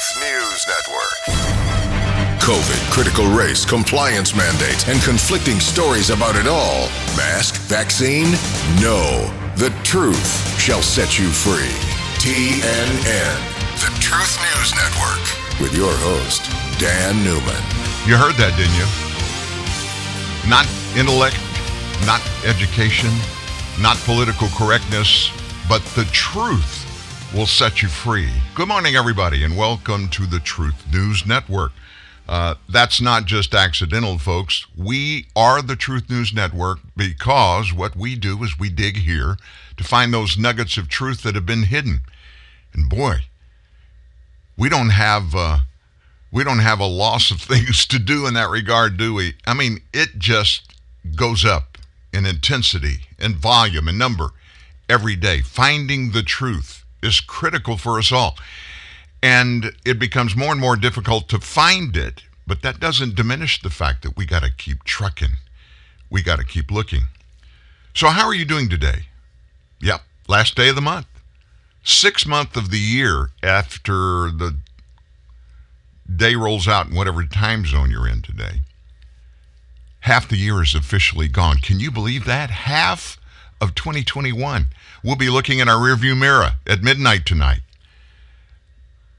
Truth News Network. COVID, critical race, compliance mandate, and conflicting stories about it all. Mask, vaccine? No. The truth shall set you free. TNN, the Truth News Network, with your host, Dan Newman. You heard that, didn't you? Not intellect, not education, not political correctness, but the truth will set you free. Good morning, everybody, and welcome to the Truth News Network. Uh, that's not just accidental, folks. We are the Truth News Network because what we do is we dig here to find those nuggets of truth that have been hidden. And boy, we don't have uh, we don't have a loss of things to do in that regard, do we? I mean, it just goes up in intensity and volume and number every day. Finding the truth is critical for us all. And it becomes more and more difficult to find it, but that doesn't diminish the fact that we got to keep trucking. We got to keep looking. So, how are you doing today? Yep, last day of the month. Sixth month of the year after the day rolls out in whatever time zone you're in today. Half the year is officially gone. Can you believe that? Half of 2021. We'll be looking in our rearview mirror at midnight tonight.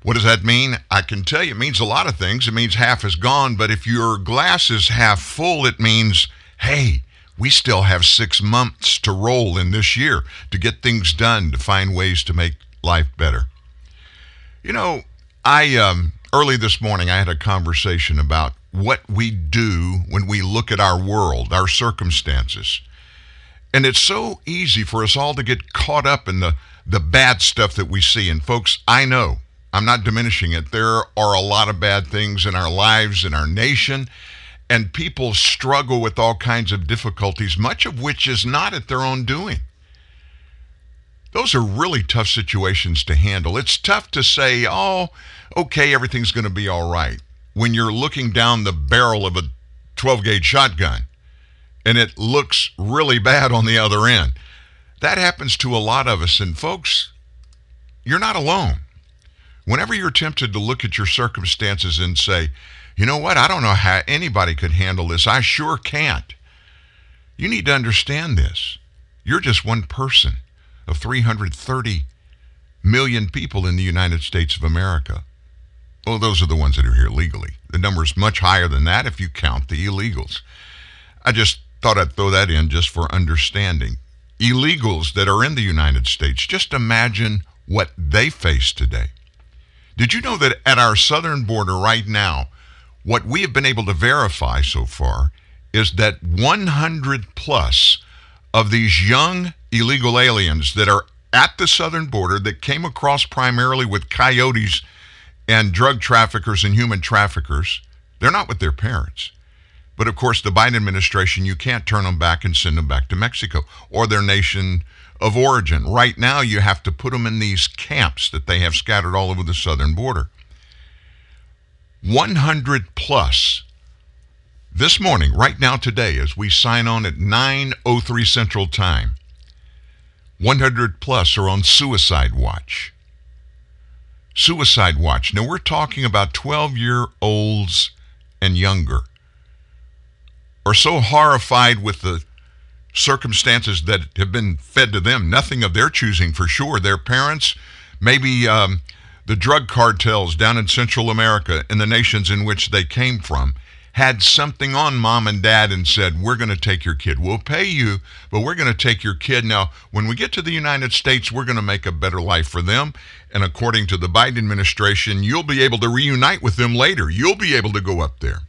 What does that mean? I can tell you it means a lot of things. It means half is gone, but if your glass is half full, it means, hey, we still have six months to roll in this year to get things done, to find ways to make life better. You know, I um, early this morning I had a conversation about what we do when we look at our world, our circumstances. And it's so easy for us all to get caught up in the, the bad stuff that we see. And folks, I know, I'm not diminishing it. There are a lot of bad things in our lives, in our nation, and people struggle with all kinds of difficulties, much of which is not at their own doing. Those are really tough situations to handle. It's tough to say, oh, okay, everything's going to be all right when you're looking down the barrel of a 12 gauge shotgun and it looks really bad on the other end. That happens to a lot of us. And folks, you're not alone. Whenever you're tempted to look at your circumstances and say, you know what, I don't know how anybody could handle this, I sure can't. You need to understand this. You're just one person of 330 million people in the United States of America. Well, those are the ones that are here legally. The number is much higher than that if you count the illegals. I just Thought I'd throw that in just for understanding. Illegals that are in the United States, just imagine what they face today. Did you know that at our southern border right now, what we have been able to verify so far is that 100 plus of these young illegal aliens that are at the southern border that came across primarily with coyotes and drug traffickers and human traffickers, they're not with their parents. But of course, the Biden administration, you can't turn them back and send them back to Mexico or their nation of origin. Right now, you have to put them in these camps that they have scattered all over the southern border. 100 plus this morning, right now today, as we sign on at 9:03 Central Time. 100 plus are on suicide watch. Suicide watch. Now we're talking about 12 year olds and younger are so horrified with the circumstances that have been fed to them, nothing of their choosing for sure. Their parents, maybe um, the drug cartels down in Central America and the nations in which they came from, had something on mom and dad and said, We're going to take your kid. We'll pay you, but we're going to take your kid. Now, when we get to the United States, we're going to make a better life for them. And according to the Biden administration, you'll be able to reunite with them later. You'll be able to go up there.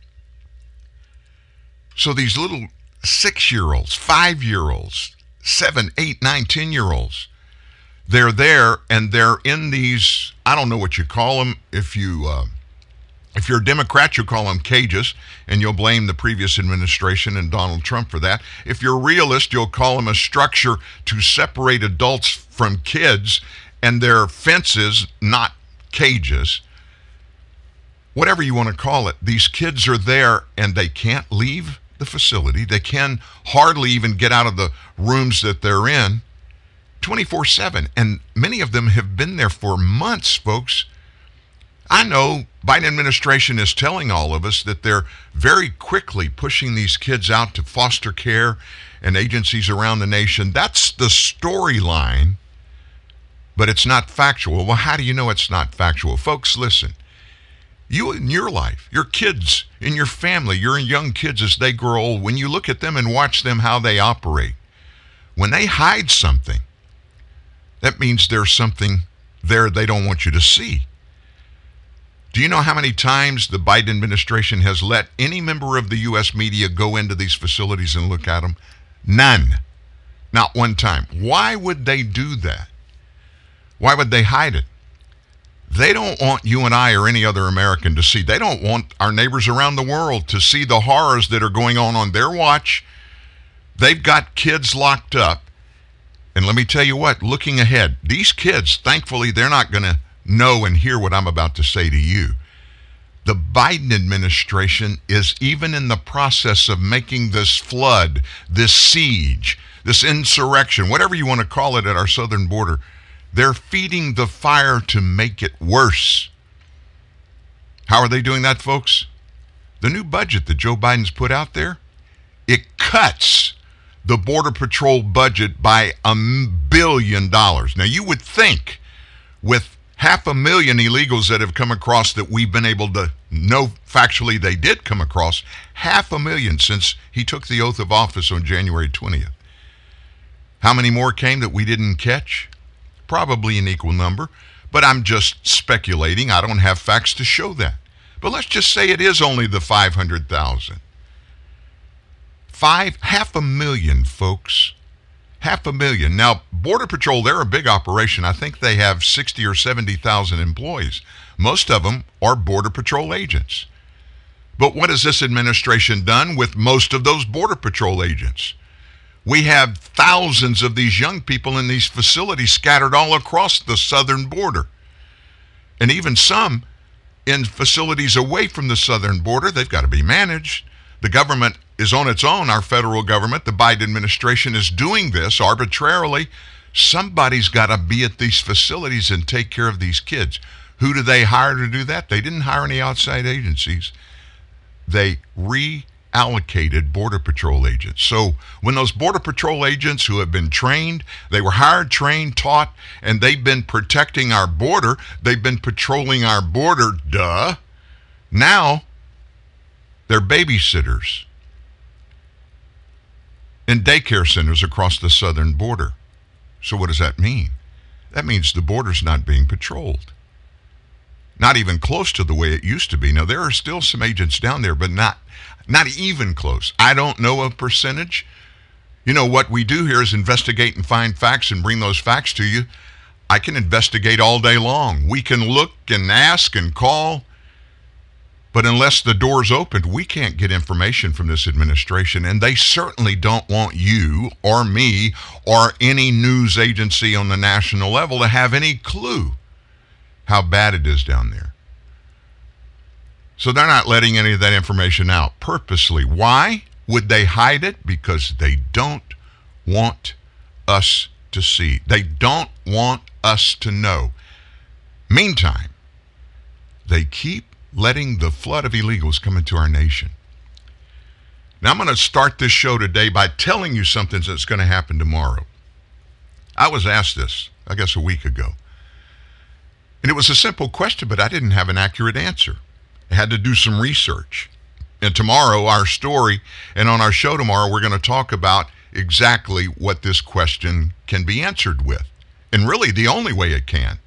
So these little six year olds, five year olds, seven, eight, nine, ten year olds, they're there and they're in these, I don't know what you call them. If you, uh, if you're a Democrat, you call them cages, and you'll blame the previous administration and Donald Trump for that. If you're a realist, you'll call them a structure to separate adults from kids, and they're fences, not cages whatever you want to call it, these kids are there and they can't leave the facility. They can hardly even get out of the rooms that they're in 24 7. And many of them have been there for months, folks. I know Biden administration is telling all of us that they're very quickly pushing these kids out to foster care and agencies around the nation. That's the storyline, but it's not factual. Well, how do you know it's not factual? Folks, listen. You in your life, your kids in your family, your young kids as they grow old, when you look at them and watch them how they operate, when they hide something, that means there's something there they don't want you to see. Do you know how many times the Biden administration has let any member of the U.S. media go into these facilities and look at them? None. Not one time. Why would they do that? Why would they hide it? They don't want you and I or any other American to see. They don't want our neighbors around the world to see the horrors that are going on on their watch. They've got kids locked up. And let me tell you what, looking ahead, these kids, thankfully, they're not going to know and hear what I'm about to say to you. The Biden administration is even in the process of making this flood, this siege, this insurrection, whatever you want to call it at our southern border, they're feeding the fire to make it worse. How are they doing that, folks? The new budget that Joe Biden's put out there, it cuts the Border Patrol budget by a billion dollars. Now, you would think with half a million illegals that have come across that we've been able to know factually they did come across, half a million since he took the oath of office on January 20th. How many more came that we didn't catch? Probably an equal number, but I'm just speculating. I don't have facts to show that. But let's just say it is only the 500,000. Five, half a million, folks half a million. Now, Border Patrol, they're a big operation. I think they have 60 or 70,000 employees. Most of them are Border Patrol agents. But what has this administration done with most of those Border Patrol agents? We have thousands of these young people in these facilities scattered all across the southern border. And even some in facilities away from the southern border, they've got to be managed. The government is on its own, our federal government, the Biden administration is doing this arbitrarily. Somebody's got to be at these facilities and take care of these kids. Who do they hire to do that? They didn't hire any outside agencies. They reallocated Border Patrol agents. So when those Border Patrol agents who have been trained, they were hired, trained, taught, and they've been protecting our border, they've been patrolling our border, duh. Now they're babysitters in daycare centers across the southern border. So, what does that mean? That means the border's not being patrolled. Not even close to the way it used to be. Now, there are still some agents down there, but not, not even close. I don't know a percentage. You know, what we do here is investigate and find facts and bring those facts to you. I can investigate all day long. We can look and ask and call. But unless the door's opened, we can't get information from this administration. And they certainly don't want you or me or any news agency on the national level to have any clue how bad it is down there. So they're not letting any of that information out purposely. Why would they hide it? Because they don't want us to see. They don't want us to know. Meantime, they keep letting the flood of illegals come into our nation. Now, I'm going to start this show today by telling you something that's going to happen tomorrow. I was asked this, I guess, a week ago. And it was a simple question, but I didn't have an accurate answer. I had to do some research. And tomorrow, our story, and on our show tomorrow, we're going to talk about exactly what this question can be answered with. And really, the only way it can.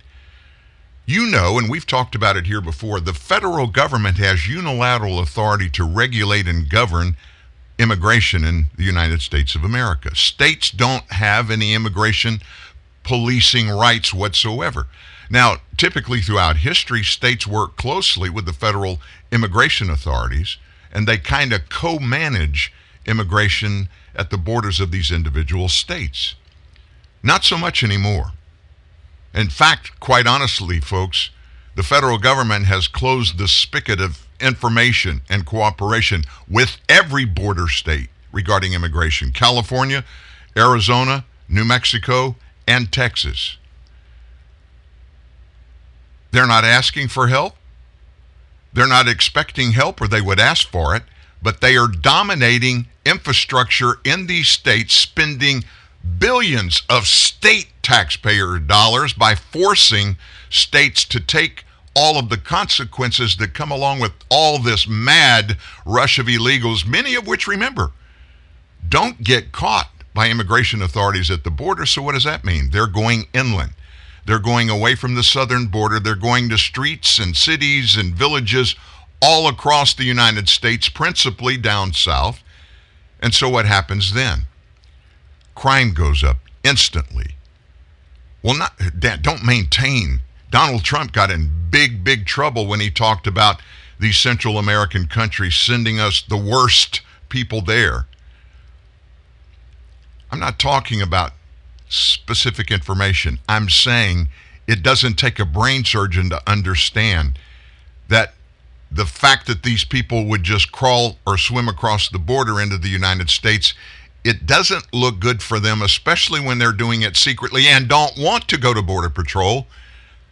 You know, and we've talked about it here before, the federal government has unilateral authority to regulate and govern immigration in the United States of America. States don't have any immigration policing rights whatsoever. Now, typically throughout history, states work closely with the federal immigration authorities and they kind of co manage immigration at the borders of these individual states. Not so much anymore. In fact, quite honestly, folks, the federal government has closed the spigot of information and cooperation with every border state regarding immigration California, Arizona, New Mexico, and Texas. They're not asking for help, They're not expecting help or they would ask for it, but they are dominating infrastructure in these states, spending billions of state taxpayer dollars by forcing states to take all of the consequences that come along with all this mad rush of illegals, many of which, remember, don't get caught by immigration authorities at the border. So, what does that mean? They're going inland. They're going away from the southern border. They're going to streets and cities and villages all across the United States, principally down south. And so, what happens then? Crime goes up instantly. Well, not don't maintain. Donald Trump got in big, big trouble when he talked about these Central American countries sending us the worst people there. I'm not talking about specific information. I'm saying it doesn't take a brain surgeon to understand that the fact that these people would just crawl or swim across the border into the United States, it doesn't look good for them, especially when they're doing it secretly and don't want to go to Border Patrol.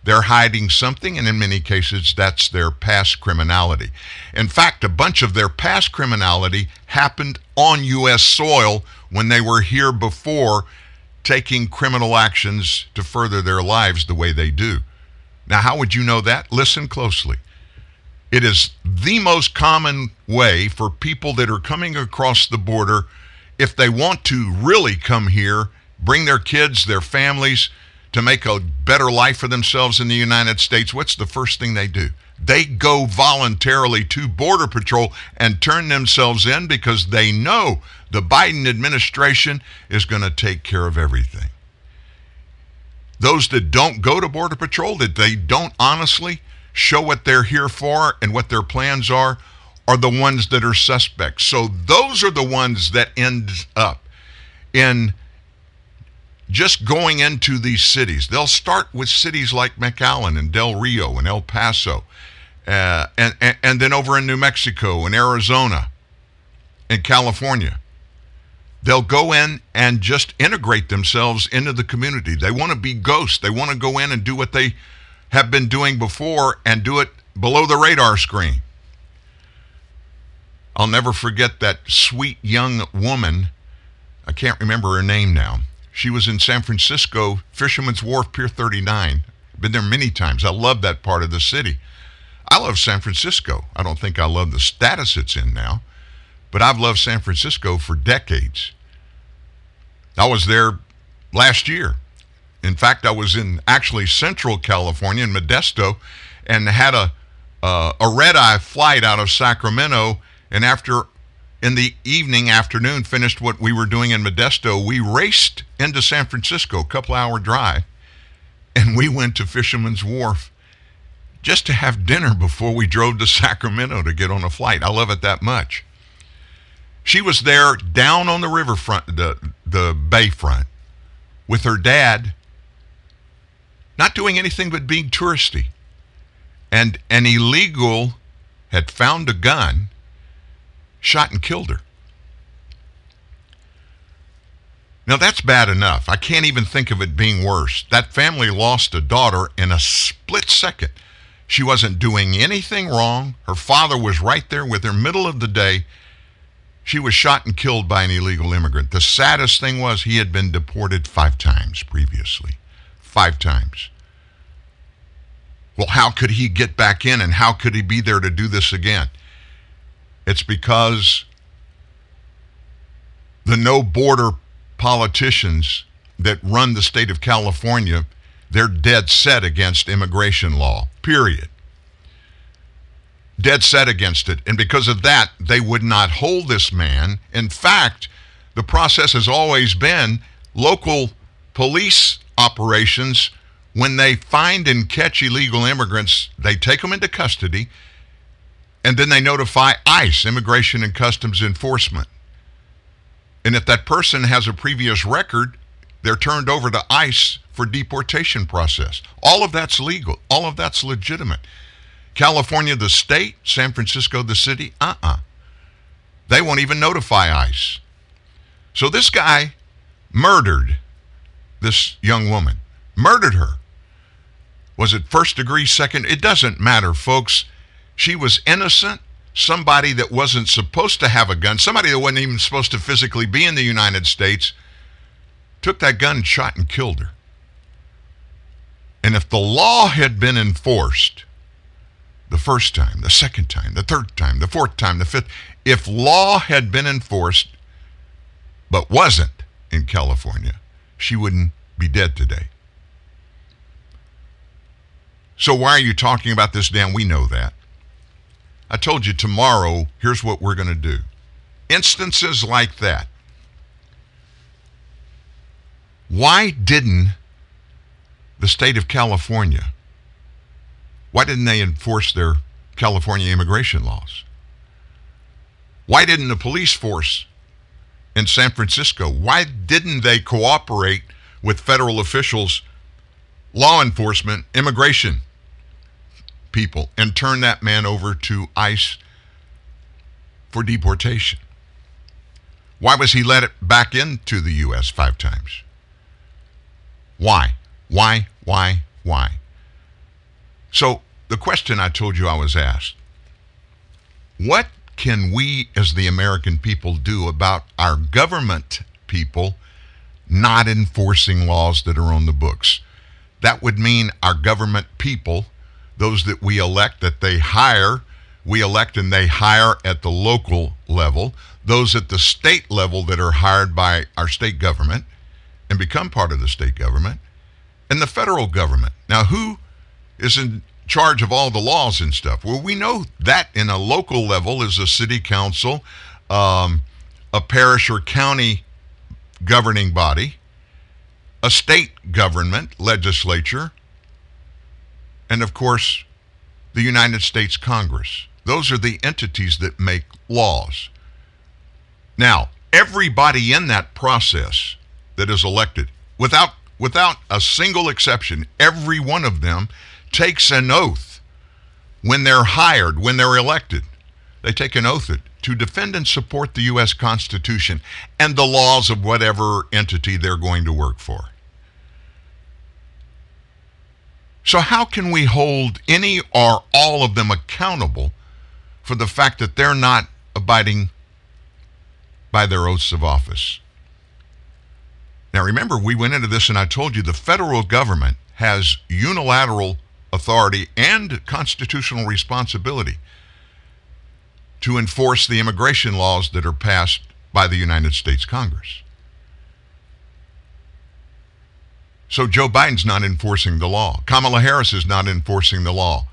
They're hiding something, and in many cases, that's their past criminality. In fact, a bunch of their past criminality happened on U.S. soil when they were here before taking criminal actions to further their lives the way they do. Now, how would you know that? Listen closely. It is the most common way for people that are coming across the border, if they want to really come here, bring their kids, their families, to make a better life for themselves in the United States, what's the first thing they do? They go voluntarily to Border Patrol and turn themselves in because they know the Biden administration is going to take care of everything. Those that don't go to Border Patrol, that they don't honestly show what they're here for and what their plans are, are the ones that are suspects. So those are the ones that end up in just going into these cities. They'll start with cities like McAllen and Del Rio and El Paso, uh, and, and, and then over in New Mexico and Arizona and California. They'll go in and just integrate themselves into the community. They want to be ghosts. They want to go in and do what they have been doing before and do it below the radar screen. I'll never forget that sweet young woman. I can't remember her name now. She was in San Francisco, Fisherman's Wharf, Pier 39. Been there many times. I love that part of the city. I love San Francisco. I don't think I love the status it's in now. But I've loved San Francisco for decades. I was there last year. In fact, I was in actually Central California in Modesto and had a uh, a red eye flight out of Sacramento. And after in the evening, afternoon, finished what we were doing in Modesto, we raced into San Francisco, a couple hour drive, and we went to Fisherman's Wharf just to have dinner before we drove to Sacramento to get on a flight. I love it that much. She was there down on the riverfront, the, the bayfront, with her dad, not doing anything but being touristy. And an illegal had found a gun, shot and killed her. Now that's bad enough. I can't even think of it being worse. That family lost a daughter in a split second. She wasn't doing anything wrong. Her father was right there with her, middle of the day. She was shot and killed by an illegal immigrant. The saddest thing was he had been deported five times previously. Five times. Well, how could he get back in and how could he be there to do this again? It's because the no border politicians that run the state of California, they're dead set against immigration law, period dead set against it. And because of that, they would not hold this man. In fact, the process has always been local police operations. When they find and catch illegal immigrants, they take them into custody and then they notify ICE, Immigration and Customs Enforcement. And if that person has a previous record, they're turned over to ICE for deportation process. All of that's legal. All of that's legitimate. California, the state, San Francisco, the city, uh uh-uh. uh They won't even notify ICE. So this guy murdered this young woman, murdered her. Was it first degree, second? It doesn't matter, folks. She was innocent. Somebody that wasn't supposed to have a gun, somebody that wasn't even supposed to physically be in the United States, took that gun shot and killed her. And if the law had been enforced the first time, the second time, the third time, the fourth time, the fifth, if law had been enforced but wasn't in California, she wouldn't be dead today. So why are you talking about this, Dan? We know that. I told you tomorrow, here's what we're going to do. Instances like that. Why didn't the state of California, why didn't they enforce their California immigration laws? Why didn't the police force in San Francisco, why didn't they cooperate with federal officials, law enforcement, immigration people, and turn that man over to ICE for deportation? Why was he let back into the U.S. five times? Why? Why? Why? Why? So, the question I told you I was asked what can we as the American people do about our government people not enforcing laws that are on the books? That would mean our government people, those that we elect, that they hire, we elect and they hire at the local level, those at the state level that are hired by our state government and become part of the state government, and the federal government. Now, who is in charge of all the laws and stuff? Well, we know that in a local level is a city council, um, a parish or county governing body, a state government, legislature, and of course, the United States Congress. Those are the entities that make laws. Now, everybody in that process that is elected, without without a single exception, every one of them takes an oath when they're hired, when they're elected. They take an oath to defend and support the U.S. Constitution and the laws of whatever entity they're going to work for. So, how can we hold any or all of them accountable for the fact that they're not abiding by their oaths of office? Now, remember, we went into this and I told you the federal government has unilateral authority and constitutional responsibility to enforce the immigration laws that are passed by the United States Congress. So Joe Biden's not enforcing the law. Kamala Harris is not enforcing the law.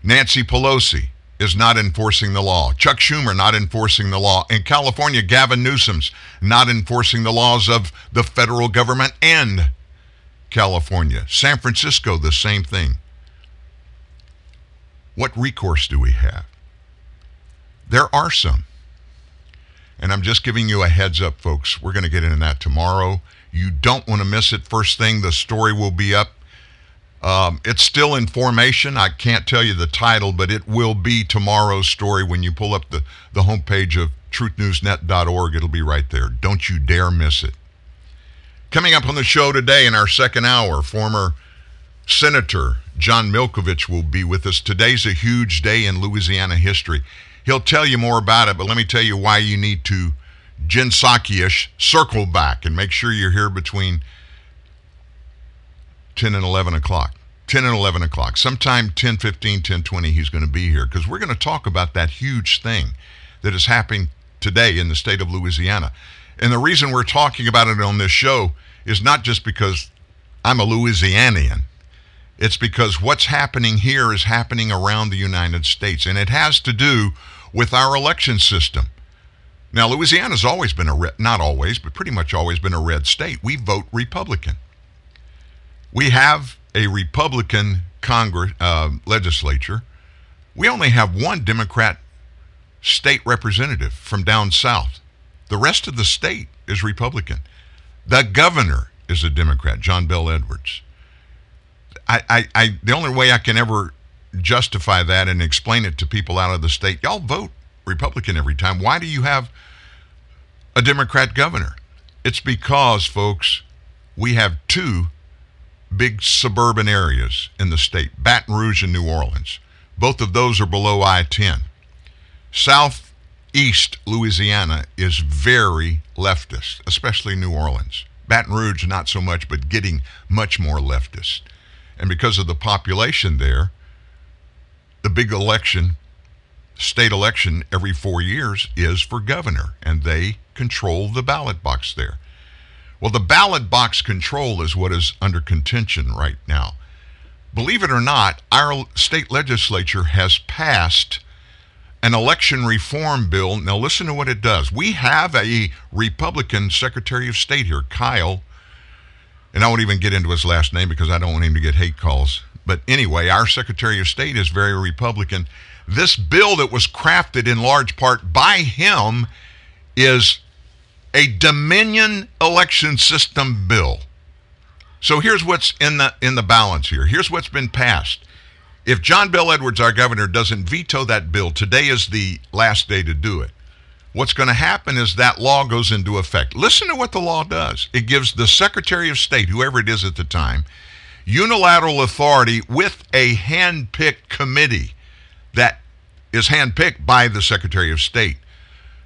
Nancy Pelosi is not enforcing the law. Chuck Schumer not enforcing the law. In California, Gavin Newsom's not enforcing the laws of the federal government and California. San Francisco, the same thing. What recourse do we have? There are some. And I'm just giving you a heads up, folks. We're going to get into that tomorrow. You don't want to miss it. First thing, the story will be up um, it's still in formation. I can't tell you the title, but it will be tomorrow's story when you pull up the, the homepage of truthnewsnet.org. It'll be right there. Don't you dare miss it. Coming up on the show today in our second hour, former Senator John Milkovich will be with us. Today's a huge day in Louisiana history. He'll tell you more about it, but let me tell you why you need to Jen Psaki-ish circle back and make sure you're here between 10 and 11 o'clock. 10 and 11 o'clock. Sometime 10, 15, 10, 20, he's going to be here because we're going to talk about that huge thing that is happening today in the state of Louisiana. And the reason we're talking about it on this show is not just because I'm a Louisianian. It's because what's happening here is happening around the United States, and it has to do with our election system. Now, Louisiana's always been a red, not always, but pretty much always been a red state. We vote Republican. We have a Republican Congress uh, legislature. We only have one Democrat state representative from down south. The rest of the state is Republican. The governor is a Democrat, John Bel Edwards. I, I, I, the only way I can ever justify that and explain it to people out of the state, y'all vote Republican every time. Why do you have a Democrat governor? It's because, folks, we have two big suburban areas in the state Baton Rouge and New Orleans. Both of those are below I 10. Southeast Louisiana is very leftist, especially New Orleans. Baton Rouge, not so much, but getting much more leftist. And because of the population there, the big election, state election every four years, is for governor, and they control the ballot box there. Well, the ballot box control is what is under contention right now. Believe it or not, our state legislature has passed an election reform bill. Now, listen to what it does. We have a Republican Secretary of State here, Kyle, and I won't even get into his last name because I don't want him to get hate calls. But anyway, our Secretary of State is very Republican. This bill that was crafted in large part by him is a Dominion election system bill. So here's what's in the in the balance here. Here's what's been passed. If John Bel Edwards, our governor, doesn't veto that bill, today is the last day to do it. What's going to happen is that law goes into effect. Listen to what the law does. It gives the Secretary of State, whoever it is at the time, unilateral authority with a hand-picked committee that is hand-picked by the Secretary of State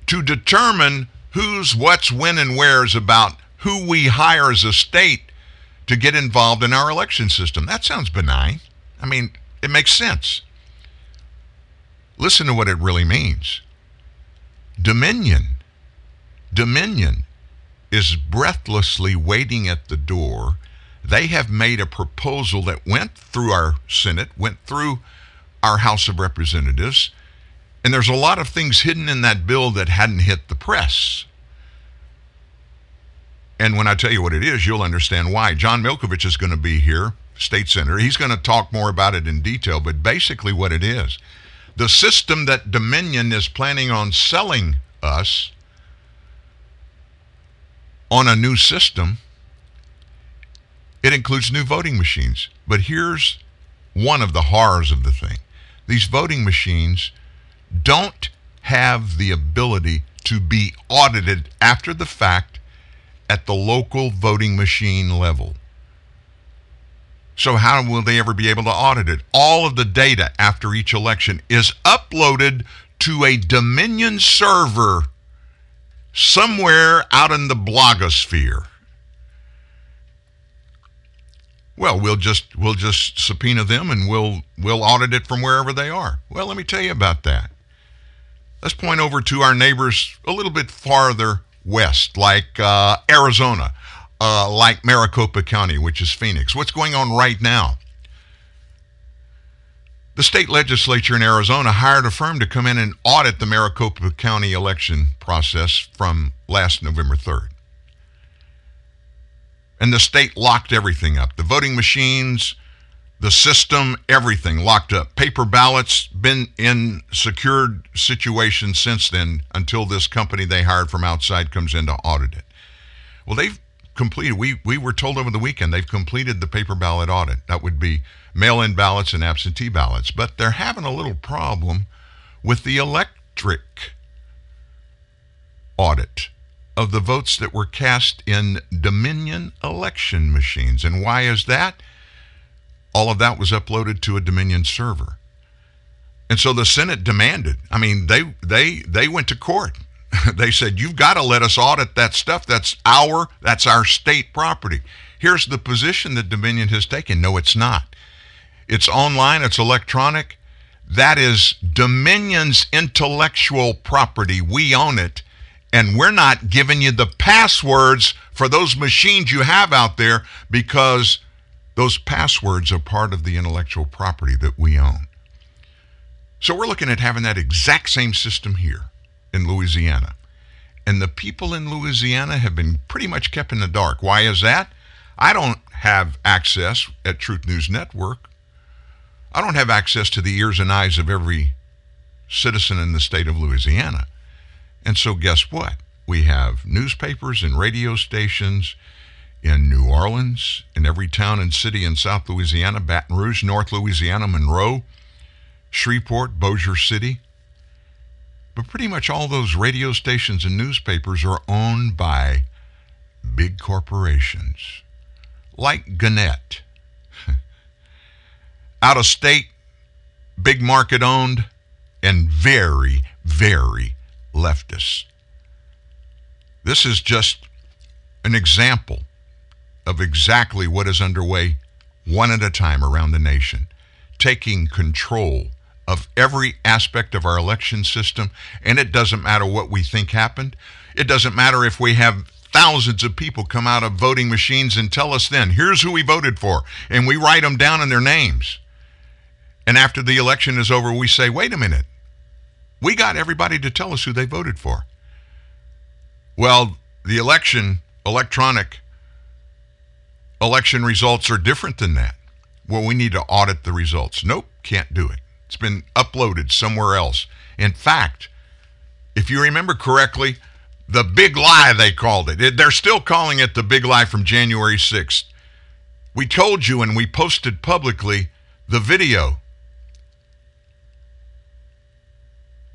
to determine who's, what's, when, and where's about who we hire as a state to get involved in our election system. That sounds benign. I mean, it makes sense. Listen to what it really means. Dominion, Dominion is breathlessly waiting at the door. They have made a proposal that went through our Senate, went through our House of Representatives, and there's a lot of things hidden in that bill that hadn't hit the press. And when I tell you what it is, you'll understand why. John Milkovich is going to be here, state senator. He's going to talk more about it in detail, but basically what it is. The system that Dominion is planning on selling us on a new system, it includes new voting machines. But here's one of the horrors of the thing. These voting machines don't have the ability to be audited after the fact at the local voting machine level. So, how will they ever be able to audit it? All of the data after each election is uploaded to a Dominion server somewhere out in the blogosphere. Well, we'll just we'll just subpoena them and we'll we'll audit it from wherever they are. Well, let me tell you about that. Let's point over to our neighbors a little bit farther west, like uh, Arizona, uh, like Maricopa County, which is Phoenix. What's going on right now? The state legislature in Arizona hired a firm to come in and audit the Maricopa County election process from last November 3rd. And the state locked everything up the voting machines, the system, everything locked up. Paper ballots been in secured situations since then until this company they hired from outside comes in to audit it. Well, they've completed. We we were told over the weekend they've completed the paper ballot audit. That would be mail-in ballots and absentee ballots, but they're having a little problem with the electric audit of the votes that were cast in Dominion election machines. And why is that? All of that was uploaded to a Dominion server. And so the Senate demanded, I mean, they they they went to court. they said, You've got to let us audit that stuff. That's our that's our state property. Here's the position that Dominion has taken. No, it's not. It's online, it's electronic. That is Dominion's intellectual property. We own it. And we're not giving you the passwords for those machines you have out there because those passwords are part of the intellectual property that we own. So we're looking at having that exact same system here in Louisiana. And the people in Louisiana have been pretty much kept in the dark. Why is that? I don't have access at Truth News Network. I don't have access to the ears and eyes of every citizen in the state of Louisiana. And so, guess what? We have newspapers and radio stations in New Orleans, in every town and city in South Louisiana, Baton Rouge, North Louisiana, Monroe, Shreveport, Bossier City. But pretty much all those radio stations and newspapers are owned by big corporations like Gannett. Out of state, big market owned, and very, very leftist. This is just an example of exactly what is underway one at a time around the nation, taking control of every aspect of our election system. And it doesn't matter what we think happened. It doesn't matter if we have thousands of people come out of voting machines and tell us then, here's who we voted for. And we write them down in their names. And after the election is over, we say, wait a minute. We got everybody to tell us who they voted for. Well, the election, electronic election results are different than that. Well, we need to audit the results. Nope, can't do it. It's been uploaded somewhere else. In fact, if you remember correctly, the big lie they called it. They're still calling it the big lie from January 6th. We told you and we posted publicly the video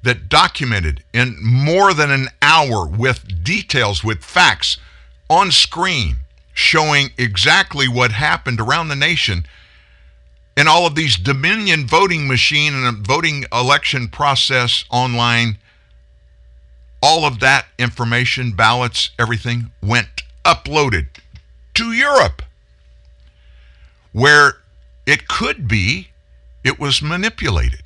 that documented in more than an hour with details, with facts on screen showing exactly what happened around the nation in all of these Dominion voting machine and voting election process online. All of that information, ballots, everything went uploaded to Europe, where it could be it was manipulated.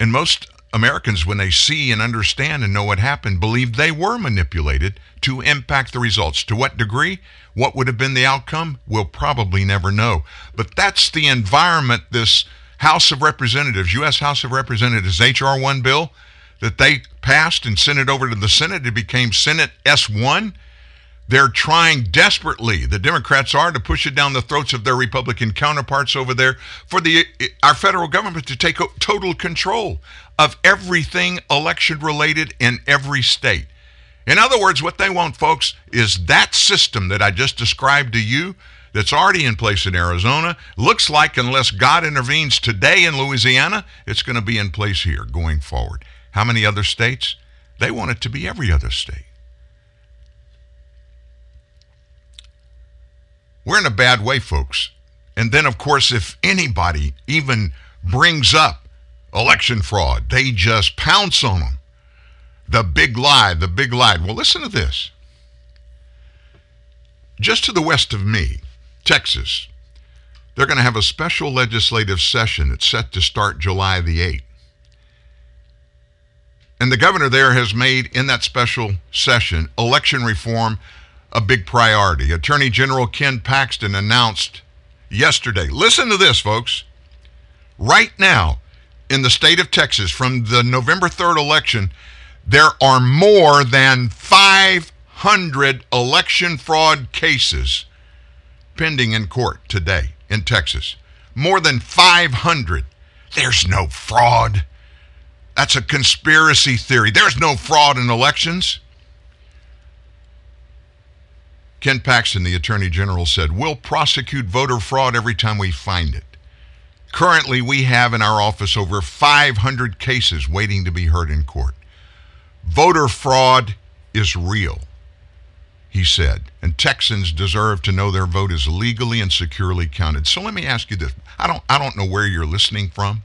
And most Americans, when they see and understand and know what happened, believe they were manipulated to impact the results. To what degree? What would have been the outcome? We'll probably never know. But that's the environment this House of Representatives, U.S. House of Representatives, H.R. 1 bill that they passed and sent it over to the Senate. It became Senate S1 they're trying desperately, the Democrats are, to push it down the throats of their Republican counterparts over there for the our federal government to take total control of everything election related in every state. In other words, what they want, folks, is that system that I just described to you that's already in place in Arizona. Looks like, unless God intervenes today in Louisiana, it's going to be in place here going forward. How many other states? They want it to be every other state. We're in a bad way, folks. And then, of course, if anybody even brings up election fraud, they just pounce on them. The big lie, the big lie. Well, listen to this. Just to the west of me, Texas, they're going to have a special legislative session. It's set to start July the 8th. And the governor there has made in that special session election reform a big priority. Attorney General Ken Paxton announced yesterday. Listen to this, folks. Right now, in the state of Texas, from the November 3rd election, there are more than 500 election fraud cases pending in court today in Texas. More than 500. There's no fraud. That's a conspiracy theory. There's no fraud in elections. Ken Paxton, the Attorney General, said, We'll prosecute voter fraud every time we find it. Currently, we have in our office over 500 cases waiting to be heard in court. Voter fraud is real, he said, and Texans deserve to know their vote is legally and securely counted. So let me ask you this. I don't I don't know where you're listening from.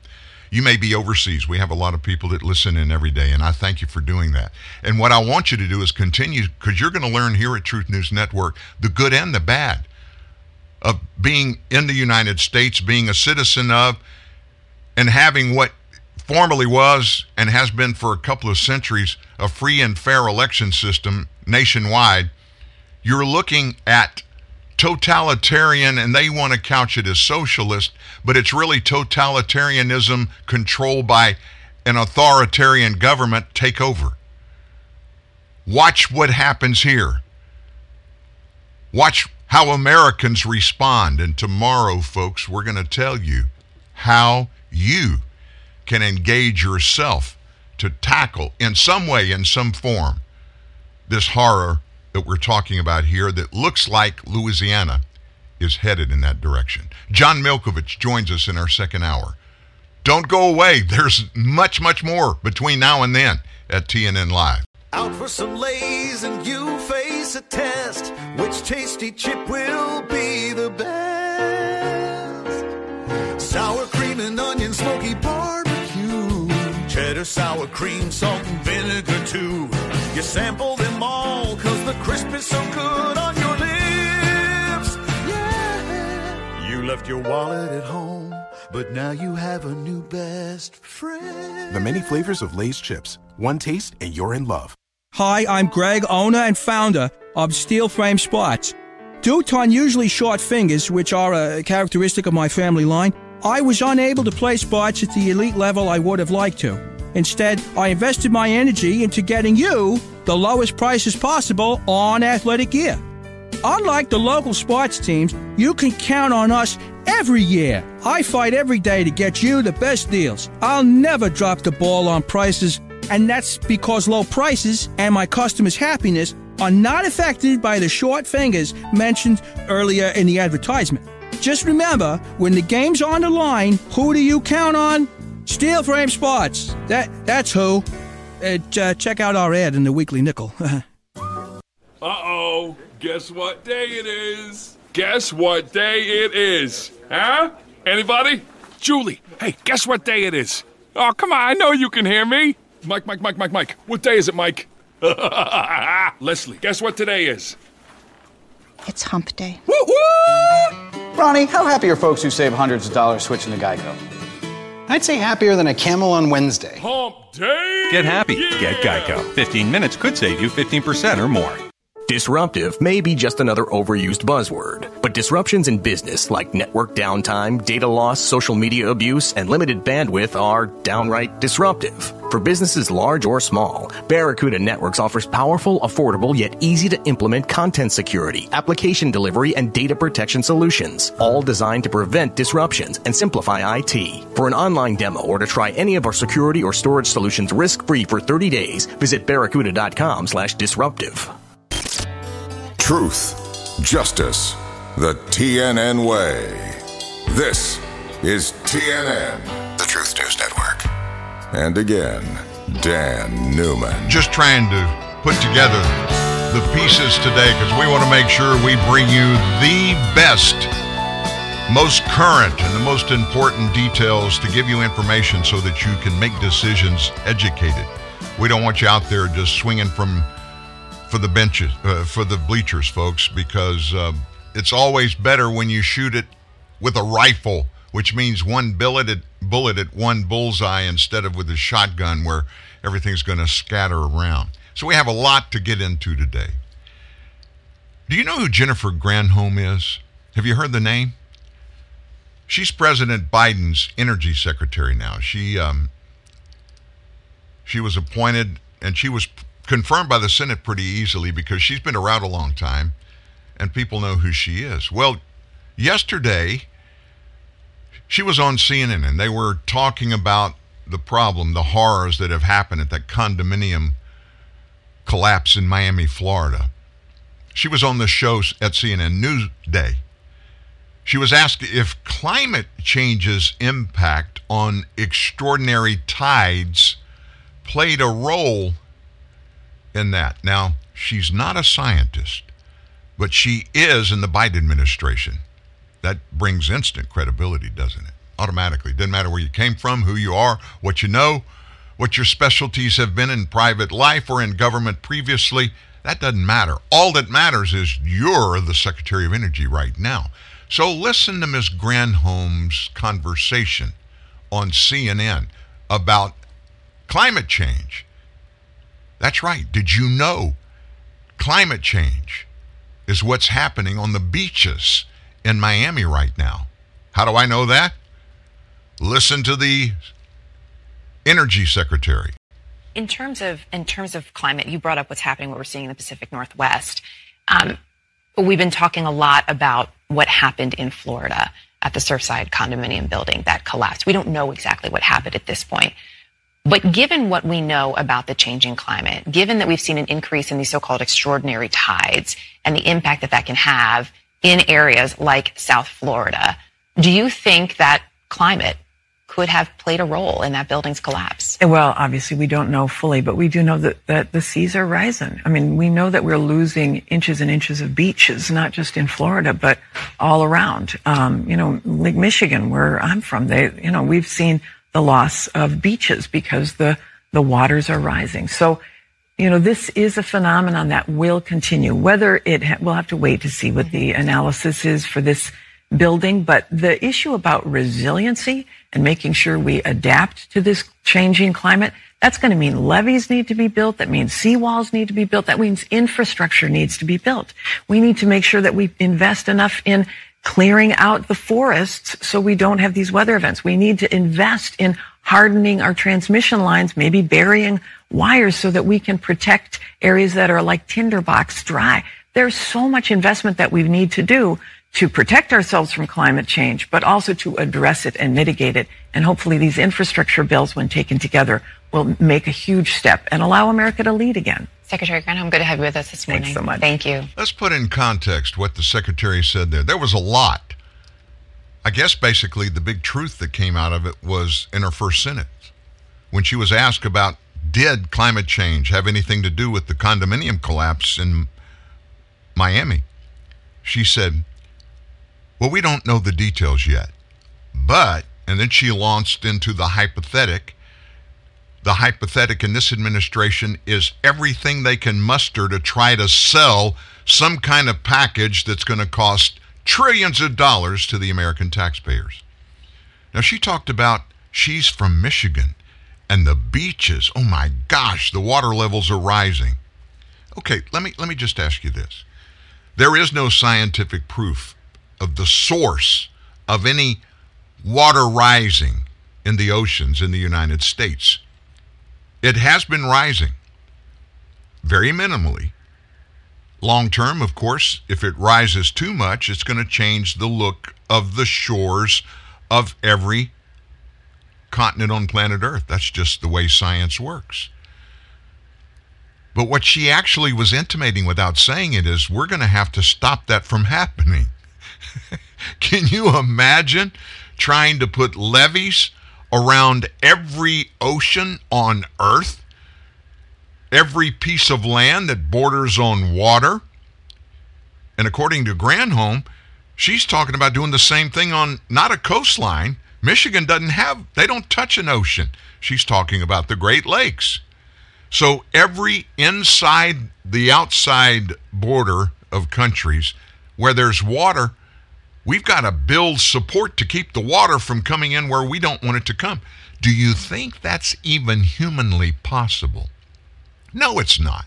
You may be overseas. We have a lot of people that listen in every day, and I thank you for doing that. And what I want you to do is continue, because you're going to learn here at Truth News Network the good and the bad of being in the United States, being a citizen of, and having what formerly was and has been for a couple of centuries a free and fair election system nationwide. You're looking at totalitarian, and they want to couch it as socialist, but it's really totalitarianism controlled by an authoritarian government take over. Watch what happens here. Watch how Americans respond. And tomorrow, folks, we're going to tell you how you can engage yourself to tackle in some way, in some form, this horror that we're talking about here that looks like Louisiana is headed in that direction. John Milkovich joins us in our second hour. Don't go away. There's much, much more between now and then at TNN Live. Out for some Lay's and you face a test. Which tasty chip will be the best? Sour cream and onion to sour cream, salt, and vinegar too. You sample them all, cause the crisp is so good on your lips. Yeah. You left your wallet at home, but now you have a new best friend. The many flavors of Lay's chips. One taste and you're in love. Hi, I'm Greg, owner and founder of Steel Frame Spots. Due to unusually short fingers, which are a characteristic of my family line, I was unable to play spots at the elite level I would have liked to. Instead, I invested my energy into getting you the lowest prices possible on athletic gear. Unlike the local sports teams, you can count on us every year. I fight every day to get you the best deals. I'll never drop the ball on prices, and that's because low prices and my customers' happiness are not affected by the short fingers mentioned earlier in the advertisement. Just remember, when the game's on the line, who do you count on? Steel Frame Spots. That that's who. Uh, uh, check out our ad in the Weekly Nickel. uh oh. Guess what day it is? Guess what day it is? Huh? Anybody? Julie, hey, guess what day it is? Oh, come on, I know you can hear me. Mike, Mike, Mike, Mike, Mike. What day is it, Mike? Leslie, guess what today is? It's hump day. Woo woo! Ronnie, how happy are folks who save hundreds of dollars switching to Geico? I'd say happier than a camel on Wednesday. Hump day! Get happy. Yeah! Get Geico. 15 minutes could save you 15% or more. Disruptive may be just another overused buzzword, but disruptions in business like network downtime, data loss, social media abuse, and limited bandwidth are downright disruptive. For businesses large or small, Barracuda Networks offers powerful, affordable, yet easy to implement content security, application delivery, and data protection solutions, all designed to prevent disruptions and simplify IT. For an online demo or to try any of our security or storage solutions risk-free for 30 days, visit barracuda.com slash disruptive. Truth, justice, the TNN way. This is TNN, the Truth News Network. And again, Dan Newman. Just trying to put together the pieces today because we want to make sure we bring you the best, most current, and the most important details to give you information so that you can make decisions educated. We don't want you out there just swinging from for the benches, uh, for the bleachers, folks, because uh, it's always better when you shoot it with a rifle, which means one bullet at, bullet at one bullseye instead of with a shotgun where everything's going to scatter around. So we have a lot to get into today. Do you know who Jennifer Granholm is? Have you heard the name? She's President Biden's energy secretary now. She um, she was appointed and she was confirmed by the Senate pretty easily because she's been around a long time and people know who she is. Well, yesterday she was on CNN and they were talking about the problem, the horrors that have happened at that condominium collapse in Miami, Florida. She was on the show at CNN Newsday. She was asked if climate change's impact on extraordinary tides played a role in that. Now, she's not a scientist, but she is in the Biden administration. That brings instant credibility, doesn't it? Automatically. Doesn't matter where you came from, who you are, what you know, what your specialties have been in private life or in government previously. That doesn't matter. All that matters is you're the Secretary of Energy right now. So listen to Ms. Granholm's conversation on CNN about climate change. That's right. Did you know climate change is what's happening on the beaches in Miami right now? How do I know that? Listen to the energy secretary. In terms of in terms of climate, you brought up what's happening, what we're seeing in the Pacific Northwest. Um, we've been talking a lot about what happened in Florida at the Surfside condominium building that collapsed. We don't know exactly what happened at this point. But given what we know about the changing climate, given that we've seen an increase in these so-called extraordinary tides and the impact that that can have in areas like South Florida, do you think that climate could have played a role in that building's collapse? Well, obviously we don't know fully, but we do know that, that the seas are rising. I mean, we know that we're losing inches and inches of beaches, not just in Florida, but all around. Um, you know, Lake Michigan, where I'm from, they, you know, we've seen the loss of beaches because the the waters are rising. So, you know, this is a phenomenon that will continue. Whether it, ha- we'll have to wait to see what the mm-hmm. analysis is for this building, but the issue about resiliency and making sure we adapt to this changing climate, that's going to mean levees need to be built. That means seawalls need to be built. That means infrastructure needs to be built. We need to make sure that we invest enough in clearing out the forests so we don't have these weather events. We need to invest in hardening our transmission lines, maybe burying wires so that we can protect areas that are like tinderbox dry. There's so much investment that we need to do to protect ourselves from climate change, but also to address it and mitigate it. And hopefully these infrastructure bills, when taken together, will make a huge step and allow America to lead again. Secretary Granholm, good to have you with us this morning. Thanks so much. Thank you. Let's put in context what the secretary said there. There was a lot. I guess basically the big truth that came out of it was in her first sentence when she was asked about did climate change have anything to do with the condominium collapse in Miami? She said, Well, we don't know the details yet. But, and then she launched into the hypothetic. The hypothetic in this administration is everything they can muster to try to sell some kind of package that's going to cost trillions of dollars to the American taxpayers. Now, she talked about she's from Michigan and the beaches. Oh my gosh, the water levels are rising. Okay, let me let me just ask you this. There is no scientific proof of the source of any water rising in the oceans in the United States. It has been rising very minimally. Long term, of course, if it rises too much, it's going to change the look of the shores of every continent on planet Earth. That's just the way science works. But what she actually was intimating without saying it is we're going to have to stop that from happening. Can you imagine trying to put levees around every ocean on Earth? Every piece of land that borders on water? And according to Granholm, she's talking about doing the same thing on not a coastline. Michigan doesn't have, they don't touch an ocean. She's talking about the Great Lakes. So every inside the outside border of countries where there's water, we've got to build support to keep the water from coming in where we don't want it to come. Do you think that's even humanly possible? No, it's not.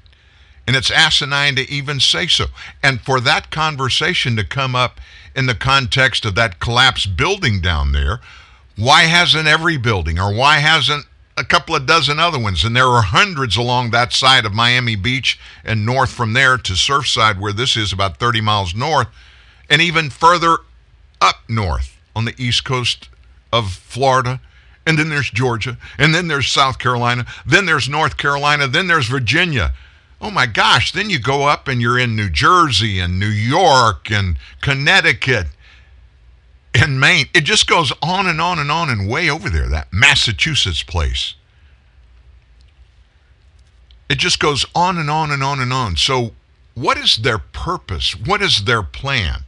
And it's asinine to even say so. And for that conversation to come up in the context of that collapsed building down there, why hasn't every building or why hasn't a couple of dozen other ones? And there are hundreds along that side of Miami Beach and north from there to Surfside, where this is about 30 miles north, and even further up north on the east coast of Florida. And then there's Georgia, and then there's South Carolina, then there's North Carolina, then there's Virginia. Oh my gosh, then you go up and you're in New Jersey and New York and Connecticut and Maine. It just goes on and on and on and way over there, that Massachusetts place. It just goes on and on and on and on. So, what is their purpose? What is their plan?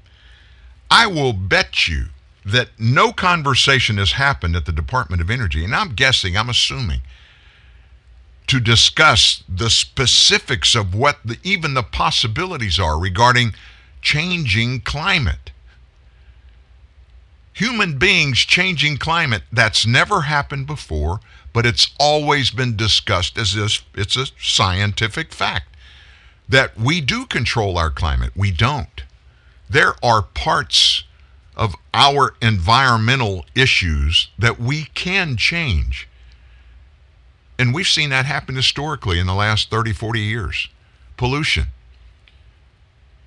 I will bet you that no conversation has happened at the Department of Energy, and I'm guessing, I'm assuming, to discuss the specifics of what the, even the possibilities are regarding changing climate. Human beings changing climate, that's never happened before, but it's always been discussed as if it's a scientific fact that we do control our climate. We don't. There are parts of our environmental issues that we can change. And we've seen that happen historically in the last 30, 40 years. Pollution,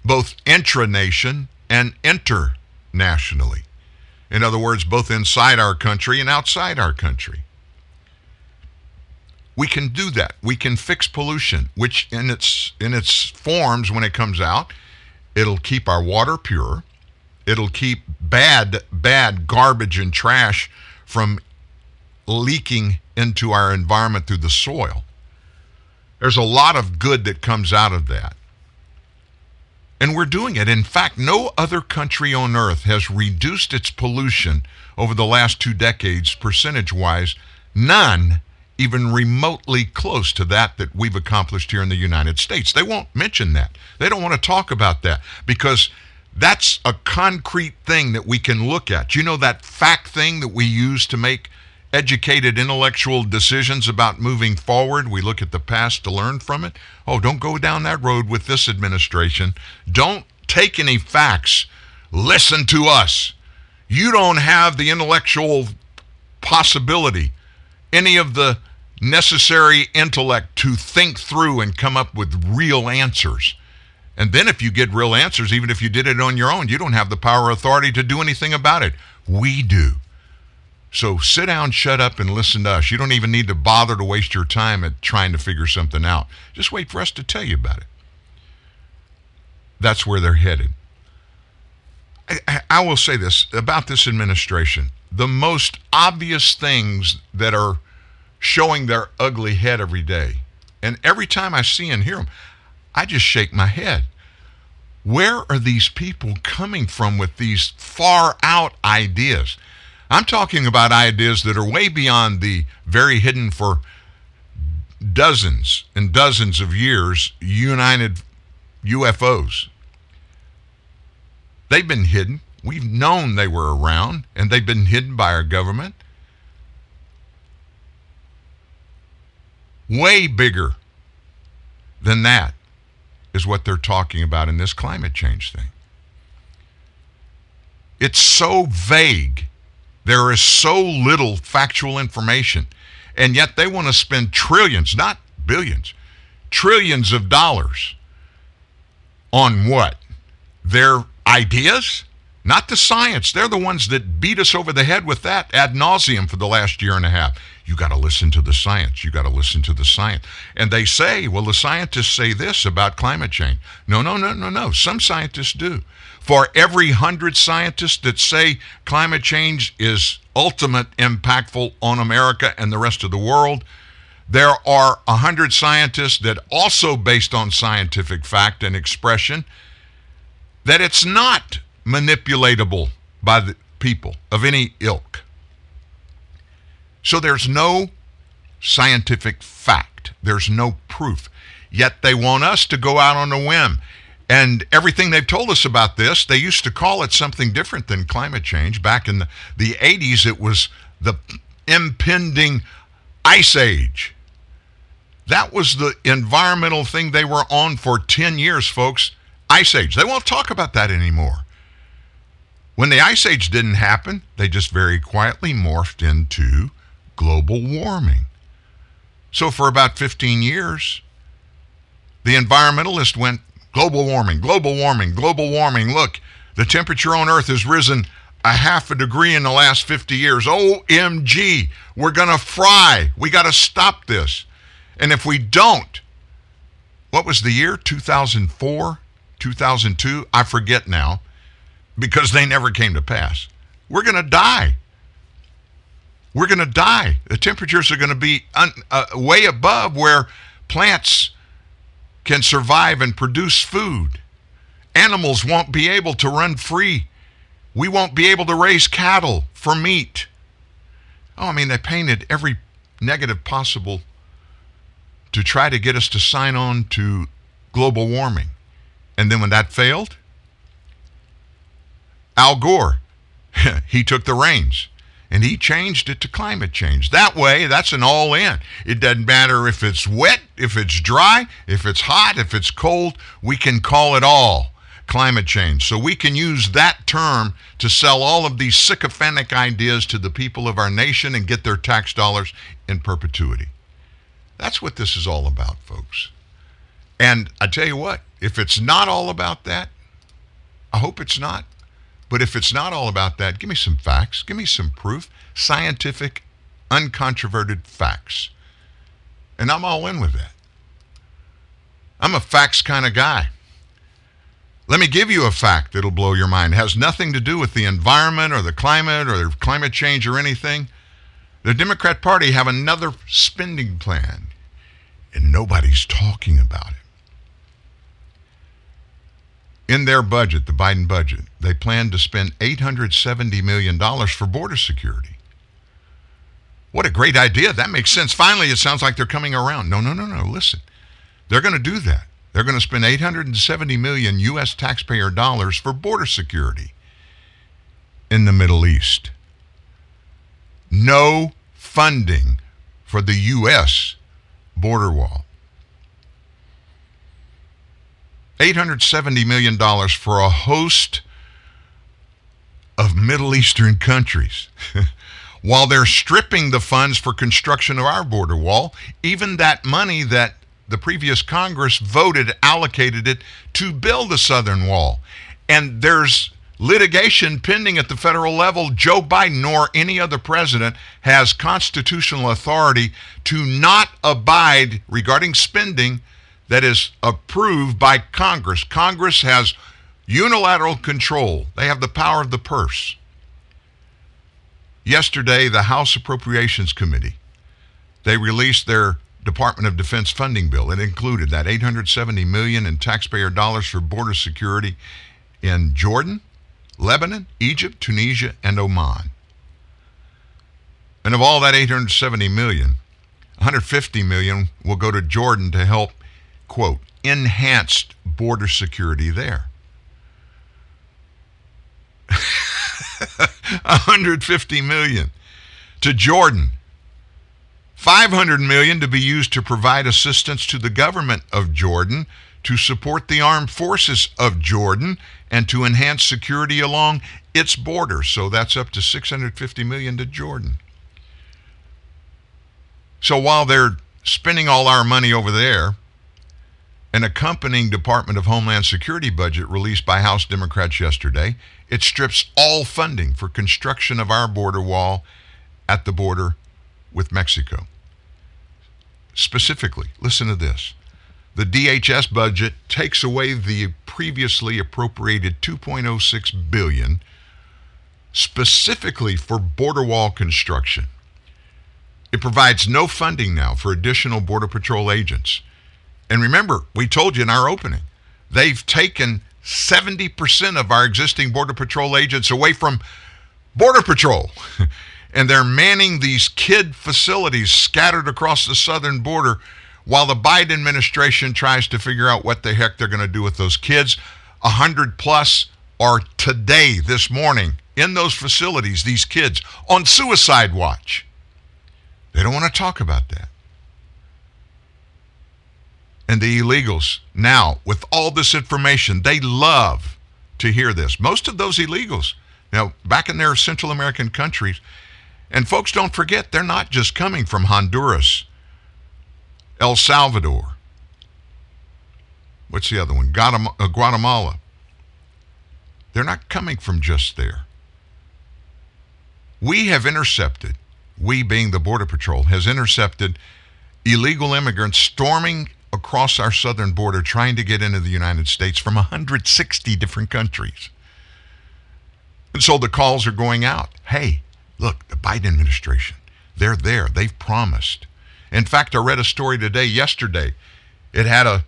both intra-nation and internationally. In other words, both inside our country and outside our country. We can do that. We can fix pollution, which in its in its forms when it comes out, it'll keep our water pure. It'll keep bad bad garbage and trash from leaking into our environment through the soil. There's a lot of good that comes out of that. And we're doing it. In fact, no other country on earth has reduced its pollution over the last two decades, percentage wise. None even remotely close to that that we've accomplished here in the United States. They won't mention that. They don't want to talk about that because that's a concrete thing that we can look at. You know that fact thing that we use to make educated intellectual decisions about moving forward. We look at the past to learn from it. Oh, don't go down that road with this administration. Don't take any facts. Listen to us. You don't have the intellectual possibility, any of the necessary intellect to think through and come up with real answers. And then if you get real answers, even if you did it on your own, you don't have the power or authority to do anything about it. We do. So sit down, shut up, and listen to us. You don't even need to bother to waste your time at trying to figure something out. Just wait for us to tell you about it. That's where they're headed. I, I will say this about this administration the most obvious things that are showing their ugly head every day. And every time I see and hear them, I just shake my head. Where are these people coming from with these far out ideas? I'm talking about ideas that are way beyond the very hidden for dozens and dozens of years united UFOs. They've been hidden. We've known they were around and they've been hidden by our government. Way bigger than that is what they're talking about in this climate change thing. It's so vague there is so little factual information, and yet they want to spend trillions, not billions, trillions of dollars on what? Their ideas? Not the science. They're the ones that beat us over the head with that ad nauseum for the last year and a half. You got to listen to the science. You got to listen to the science. And they say, well, the scientists say this about climate change. No, no, no, no, no. Some scientists do. For every hundred scientists that say climate change is ultimate impactful on America and the rest of the world, there are a hundred scientists that also based on scientific fact and expression that it's not manipulatable by the people of any ilk. So there's no scientific fact. There's no proof. Yet they want us to go out on a whim and everything they've told us about this, they used to call it something different than climate change. Back in the, the 80s, it was the impending ice age. That was the environmental thing they were on for 10 years, folks. Ice age. They won't talk about that anymore. When the ice age didn't happen, they just very quietly morphed into global warming. So for about 15 years, the environmentalist went Global warming, global warming, global warming. Look, the temperature on Earth has risen a half a degree in the last 50 years. OMG, we're going to fry. We got to stop this. And if we don't, what was the year? 2004, 2002? I forget now because they never came to pass. We're going to die. We're going to die. The temperatures are going to be un, uh, way above where plants can survive and produce food. Animals won't be able to run free. We won't be able to raise cattle for meat. Oh, I mean, they painted every negative possible to try to get us to sign on to global warming. And then when that failed, Al Gore, he took the reins and he changed it to climate change. That way, that's an all in. It doesn't matter if it's wet, if it's dry, if it's hot, if it's cold, we can call it all climate change. So we can use that term to sell all of these sycophantic ideas to the people of our nation and get their tax dollars in perpetuity. That's what this is all about, folks. And I tell you what, if it's not all about that, I hope it's not. But if it's not all about that, give me some facts, give me some proof, scientific, uncontroverted facts. And I'm all in with that. I'm a facts kind of guy. Let me give you a fact that'll blow your mind. It has nothing to do with the environment or the climate or climate change or anything. The Democrat Party have another spending plan, and nobody's talking about it in their budget, the Biden budget, they plan to spend $870 million for border security. What a great idea. That makes sense. Finally, it sounds like they're coming around. No, no, no, no. Listen. They're going to do that. They're going to spend 870 million US taxpayer dollars for border security in the Middle East. No funding for the US border wall. $870 million for a host of Middle Eastern countries. While they're stripping the funds for construction of our border wall, even that money that the previous Congress voted allocated it to build the southern wall. And there's litigation pending at the federal level. Joe Biden nor any other president has constitutional authority to not abide regarding spending that is approved by Congress. Congress has unilateral control, they have the power of the purse. Yesterday, the House Appropriations Committee they released their Department of Defense funding bill. It included that 870 million in taxpayer dollars for border security in Jordan, Lebanon, Egypt, Tunisia, and Oman. And of all that 870 million, 150 million will go to Jordan to help quote, enhanced border security there. 150 million to Jordan. 500 million to be used to provide assistance to the government of Jordan to support the armed forces of Jordan and to enhance security along its border. So that's up to 650 million to Jordan. So while they're spending all our money over there, an accompanying Department of Homeland Security budget released by House Democrats yesterday. It strips all funding for construction of our border wall at the border with Mexico. Specifically, listen to this. The DHS budget takes away the previously appropriated 2.06 billion specifically for border wall construction. It provides no funding now for additional border patrol agents. And remember, we told you in our opening, they've taken 70% of our existing Border Patrol agents away from Border Patrol. and they're manning these kid facilities scattered across the southern border while the Biden administration tries to figure out what the heck they're going to do with those kids. A hundred plus are today, this morning, in those facilities, these kids on suicide watch. They don't want to talk about that and the illegals now, with all this information, they love to hear this. Most of those illegals, now back in their Central American countries, and folks don't forget, they're not just coming from Honduras, El Salvador. What's the other one? Uh, Guatemala. They're not coming from just there. We have intercepted, we being the Border Patrol, has intercepted illegal immigrants storming across our southern border trying to get into the United States from 160 different countries. And so the calls are going out. Hey, look, the Biden administration, they're there. They've promised. In fact, I read a story today, yesterday. It had a,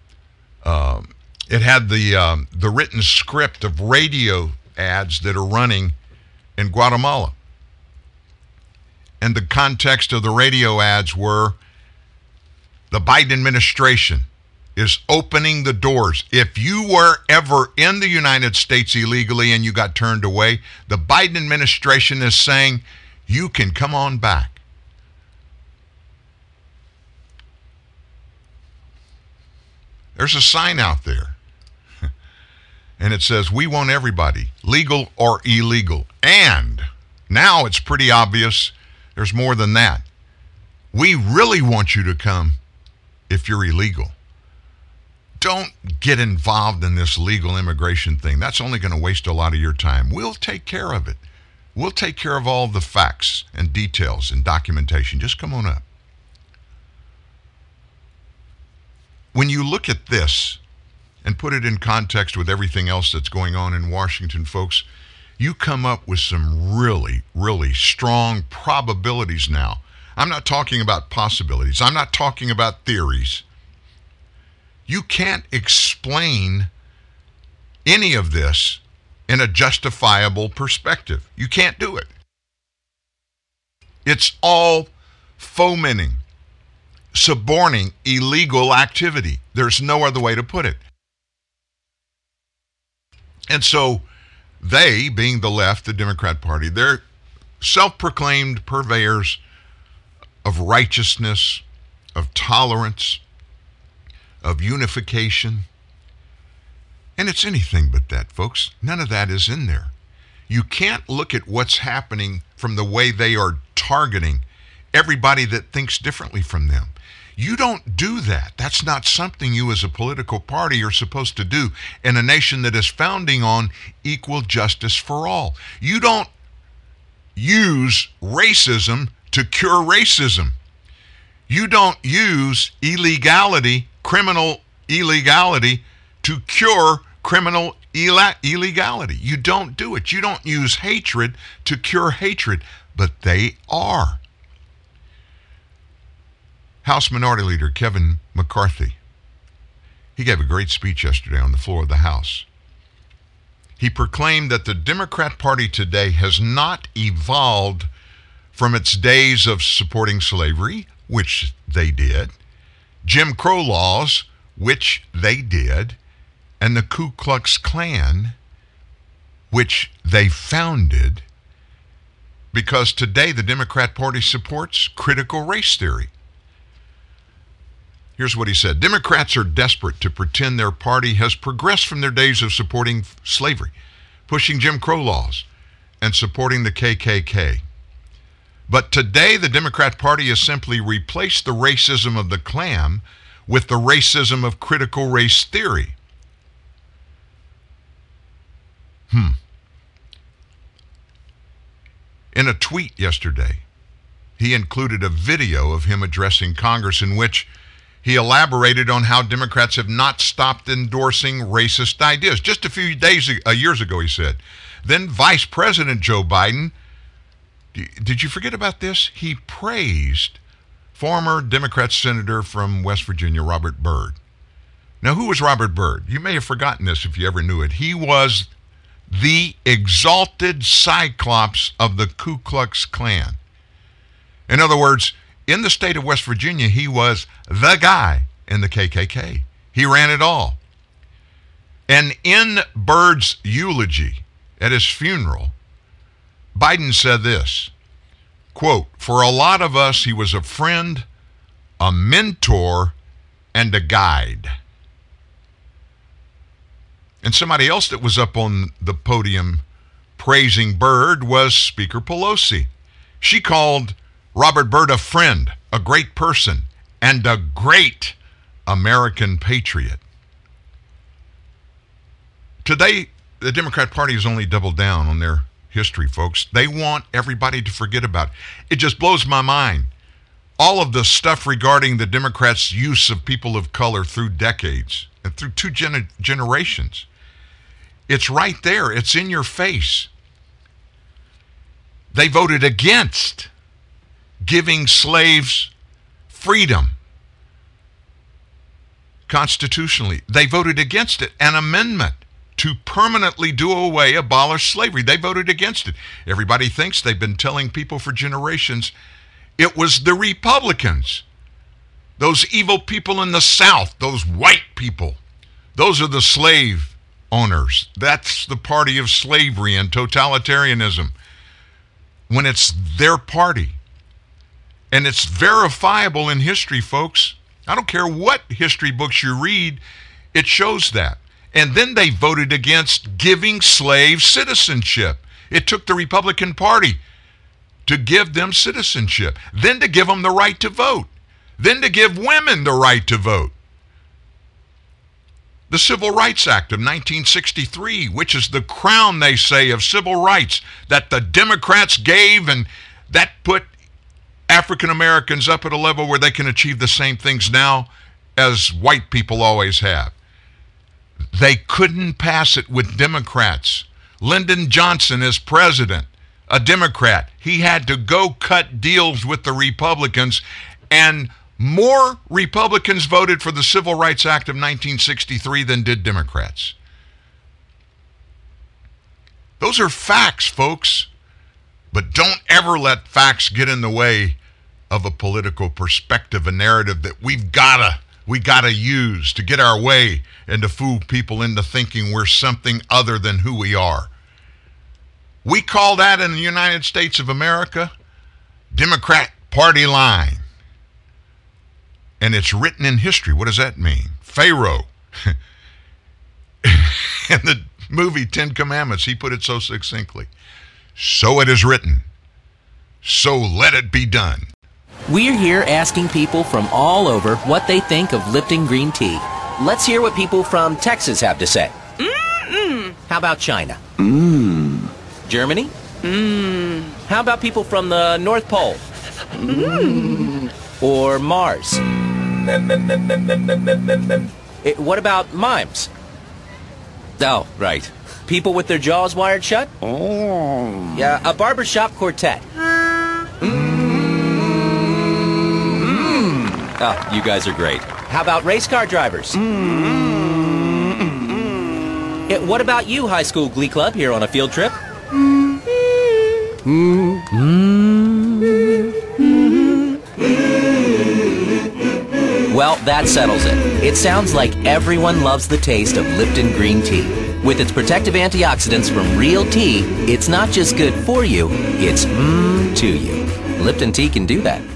uh, it had the um, the written script of radio ads that are running in Guatemala. And the context of the radio ads were the Biden administration is opening the doors. If you were ever in the United States illegally and you got turned away, the Biden administration is saying you can come on back. There's a sign out there. and it says, We want everybody, legal or illegal. And now it's pretty obvious there's more than that. We really want you to come if you're illegal. Don't get involved in this legal immigration thing. That's only going to waste a lot of your time. We'll take care of it. We'll take care of all the facts and details and documentation. Just come on up. When you look at this and put it in context with everything else that's going on in Washington, folks, you come up with some really, really strong probabilities now I'm not talking about possibilities. I'm not talking about theories. You can't explain any of this in a justifiable perspective. You can't do it. It's all fomenting, suborning illegal activity. There's no other way to put it. And so they, being the left, the Democrat Party, they're self proclaimed purveyors of righteousness, of tolerance, of unification. And it's anything but that, folks. None of that is in there. You can't look at what's happening from the way they are targeting everybody that thinks differently from them. You don't do that. That's not something you as a political party are supposed to do in a nation that is founding on equal justice for all. You don't use racism to cure racism. You don't use illegality, criminal illegality, to cure criminal illegality. You don't do it. You don't use hatred to cure hatred, but they are. House Minority Leader Kevin McCarthy. He gave a great speech yesterday on the floor of the House. He proclaimed that the Democrat Party today has not evolved from its days of supporting slavery, which they did, Jim Crow laws, which they did, and the Ku Klux Klan, which they founded, because today the Democrat Party supports critical race theory. Here's what he said Democrats are desperate to pretend their party has progressed from their days of supporting slavery, pushing Jim Crow laws, and supporting the KKK. But today, the Democrat Party has simply replaced the racism of the Klan with the racism of critical race theory. Hmm. In a tweet yesterday, he included a video of him addressing Congress in which he elaborated on how Democrats have not stopped endorsing racist ideas. Just a few days, years ago, he said. Then Vice President Joe Biden, did you forget about this? He praised former Democrat Senator from West Virginia, Robert Byrd. Now, who was Robert Byrd? You may have forgotten this if you ever knew it. He was the exalted cyclops of the Ku Klux Klan. In other words, in the state of West Virginia, he was the guy in the KKK. He ran it all. And in Byrd's eulogy at his funeral, Biden said this quote, For a lot of us, he was a friend, a mentor, and a guide. And somebody else that was up on the podium praising Byrd was Speaker Pelosi. She called Robert Byrd, a friend, a great person, and a great American patriot. Today, the Democrat Party has only doubled down on their history, folks. They want everybody to forget about it. It just blows my mind. All of the stuff regarding the Democrats' use of people of color through decades and through two gener- generations. It's right there, it's in your face. They voted against giving slaves freedom constitutionally. They voted against it, an amendment to permanently do away, abolish slavery. They voted against it. Everybody thinks they've been telling people for generations it was the Republicans, those evil people in the South, those white people. Those are the slave owners. That's the party of slavery and totalitarianism. When it's their party, and it's verifiable in history, folks. I don't care what history books you read, it shows that. And then they voted against giving slaves citizenship. It took the Republican Party to give them citizenship, then to give them the right to vote, then to give women the right to vote. The Civil Rights Act of 1963, which is the crown, they say, of civil rights that the Democrats gave, and that put African Americans up at a level where they can achieve the same things now as white people always have. They couldn't pass it with Democrats. Lyndon Johnson is president, a Democrat. He had to go cut deals with the Republicans, and more Republicans voted for the Civil Rights Act of 1963 than did Democrats. Those are facts, folks. But don't ever let facts get in the way of a political perspective, a narrative that we've gotta we gotta use to get our way and to fool people into thinking we're something other than who we are. We call that in the United States of America Democrat Party line. And it's written in history. What does that mean? Pharaoh. in the movie Ten Commandments, he put it so succinctly. So it is written. So let it be done. We're here asking people from all over what they think of Lipton green tea. Let's hear what people from Texas have to say. Mm-mm. How about China? Mmm. Germany? Mmm. How about people from the North Pole? Mmm. Or Mars? It, what about mimes? Oh, right. People with their jaws wired shut? Oh. Yeah, a barbershop quartet. Mm. Oh, you guys are great. How about race car drivers? Mm, mm, mm. Yeah, what about you, high school glee club, here on a field trip? Well, that settles it. It sounds like everyone loves the taste of Lipton green tea. With its protective antioxidants from real tea, it's not just good for you, it's mmm to you. Lipton tea can do that.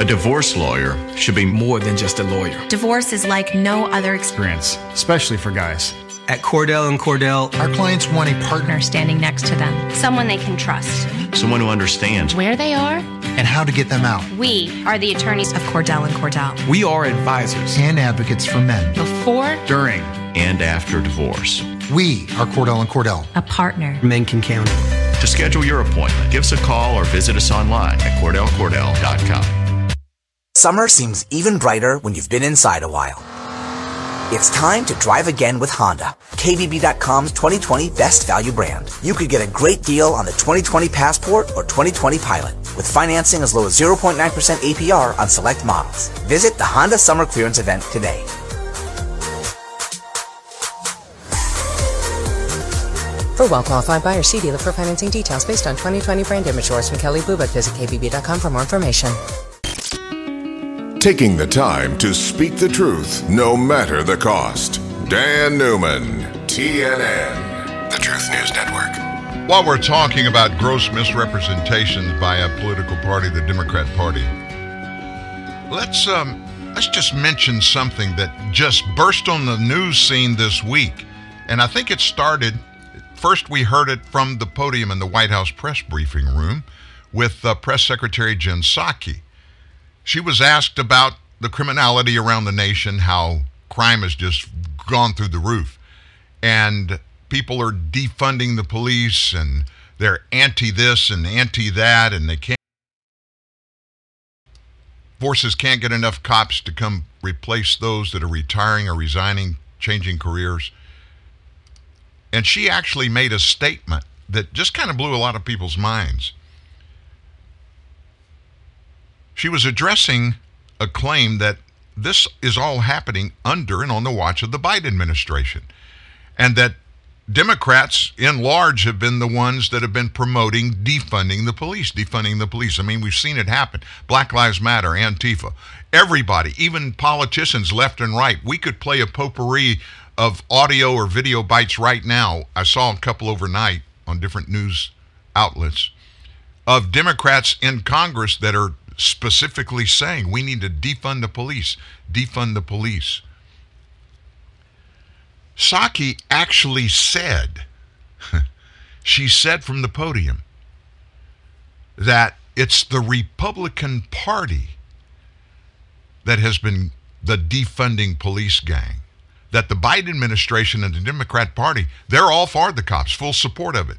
A divorce lawyer should be more than just a lawyer. Divorce is like no other experience. Experience, especially for guys. At Cordell and Cordell, our clients want a partner standing next to them, someone they can trust, someone who understands where they are and how to get them out. We are the attorneys of Cordell and Cordell. We are advisors and advocates for men before, during, and after divorce. We are Cordell and Cordell, a partner men can count on. To schedule your appointment, give us a call or visit us online at CordellCordell.com. Summer seems even brighter when you've been inside a while. It's time to drive again with Honda, KBB.com's 2020 best value brand. You could get a great deal on the 2020 Passport or 2020 Pilot with financing as low as 0.9% APR on select models. Visit the Honda Summer Clearance event today. For well-qualified buyers, see dealer for financing details based on 2020 brand image from Kelley Blue Book. Visit KBB.com for more information. Taking the time to speak the truth, no matter the cost. Dan Newman, TNN, the Truth News Network. While we're talking about gross misrepresentations by a political party, the Democrat Party, let's um, let's just mention something that just burst on the news scene this week, and I think it started. First, we heard it from the podium in the White House press briefing room with uh, Press Secretary Jen Psaki. She was asked about the criminality around the nation, how crime has just gone through the roof. And people are defunding the police and they're anti this and anti that, and they can't. Forces can't get enough cops to come replace those that are retiring or resigning, changing careers. And she actually made a statement that just kind of blew a lot of people's minds. She was addressing a claim that this is all happening under and on the watch of the Biden administration, and that Democrats in large have been the ones that have been promoting defunding the police, defunding the police. I mean, we've seen it happen. Black Lives Matter, Antifa, everybody, even politicians left and right. We could play a potpourri of audio or video bites right now. I saw a couple overnight on different news outlets of Democrats in Congress that are specifically saying we need to defund the police, defund the police. Psaki actually said, she said from the podium, that it's the Republican Party that has been the defunding police gang. That the Biden administration and the Democrat Party, they're all for the cops, full support of it.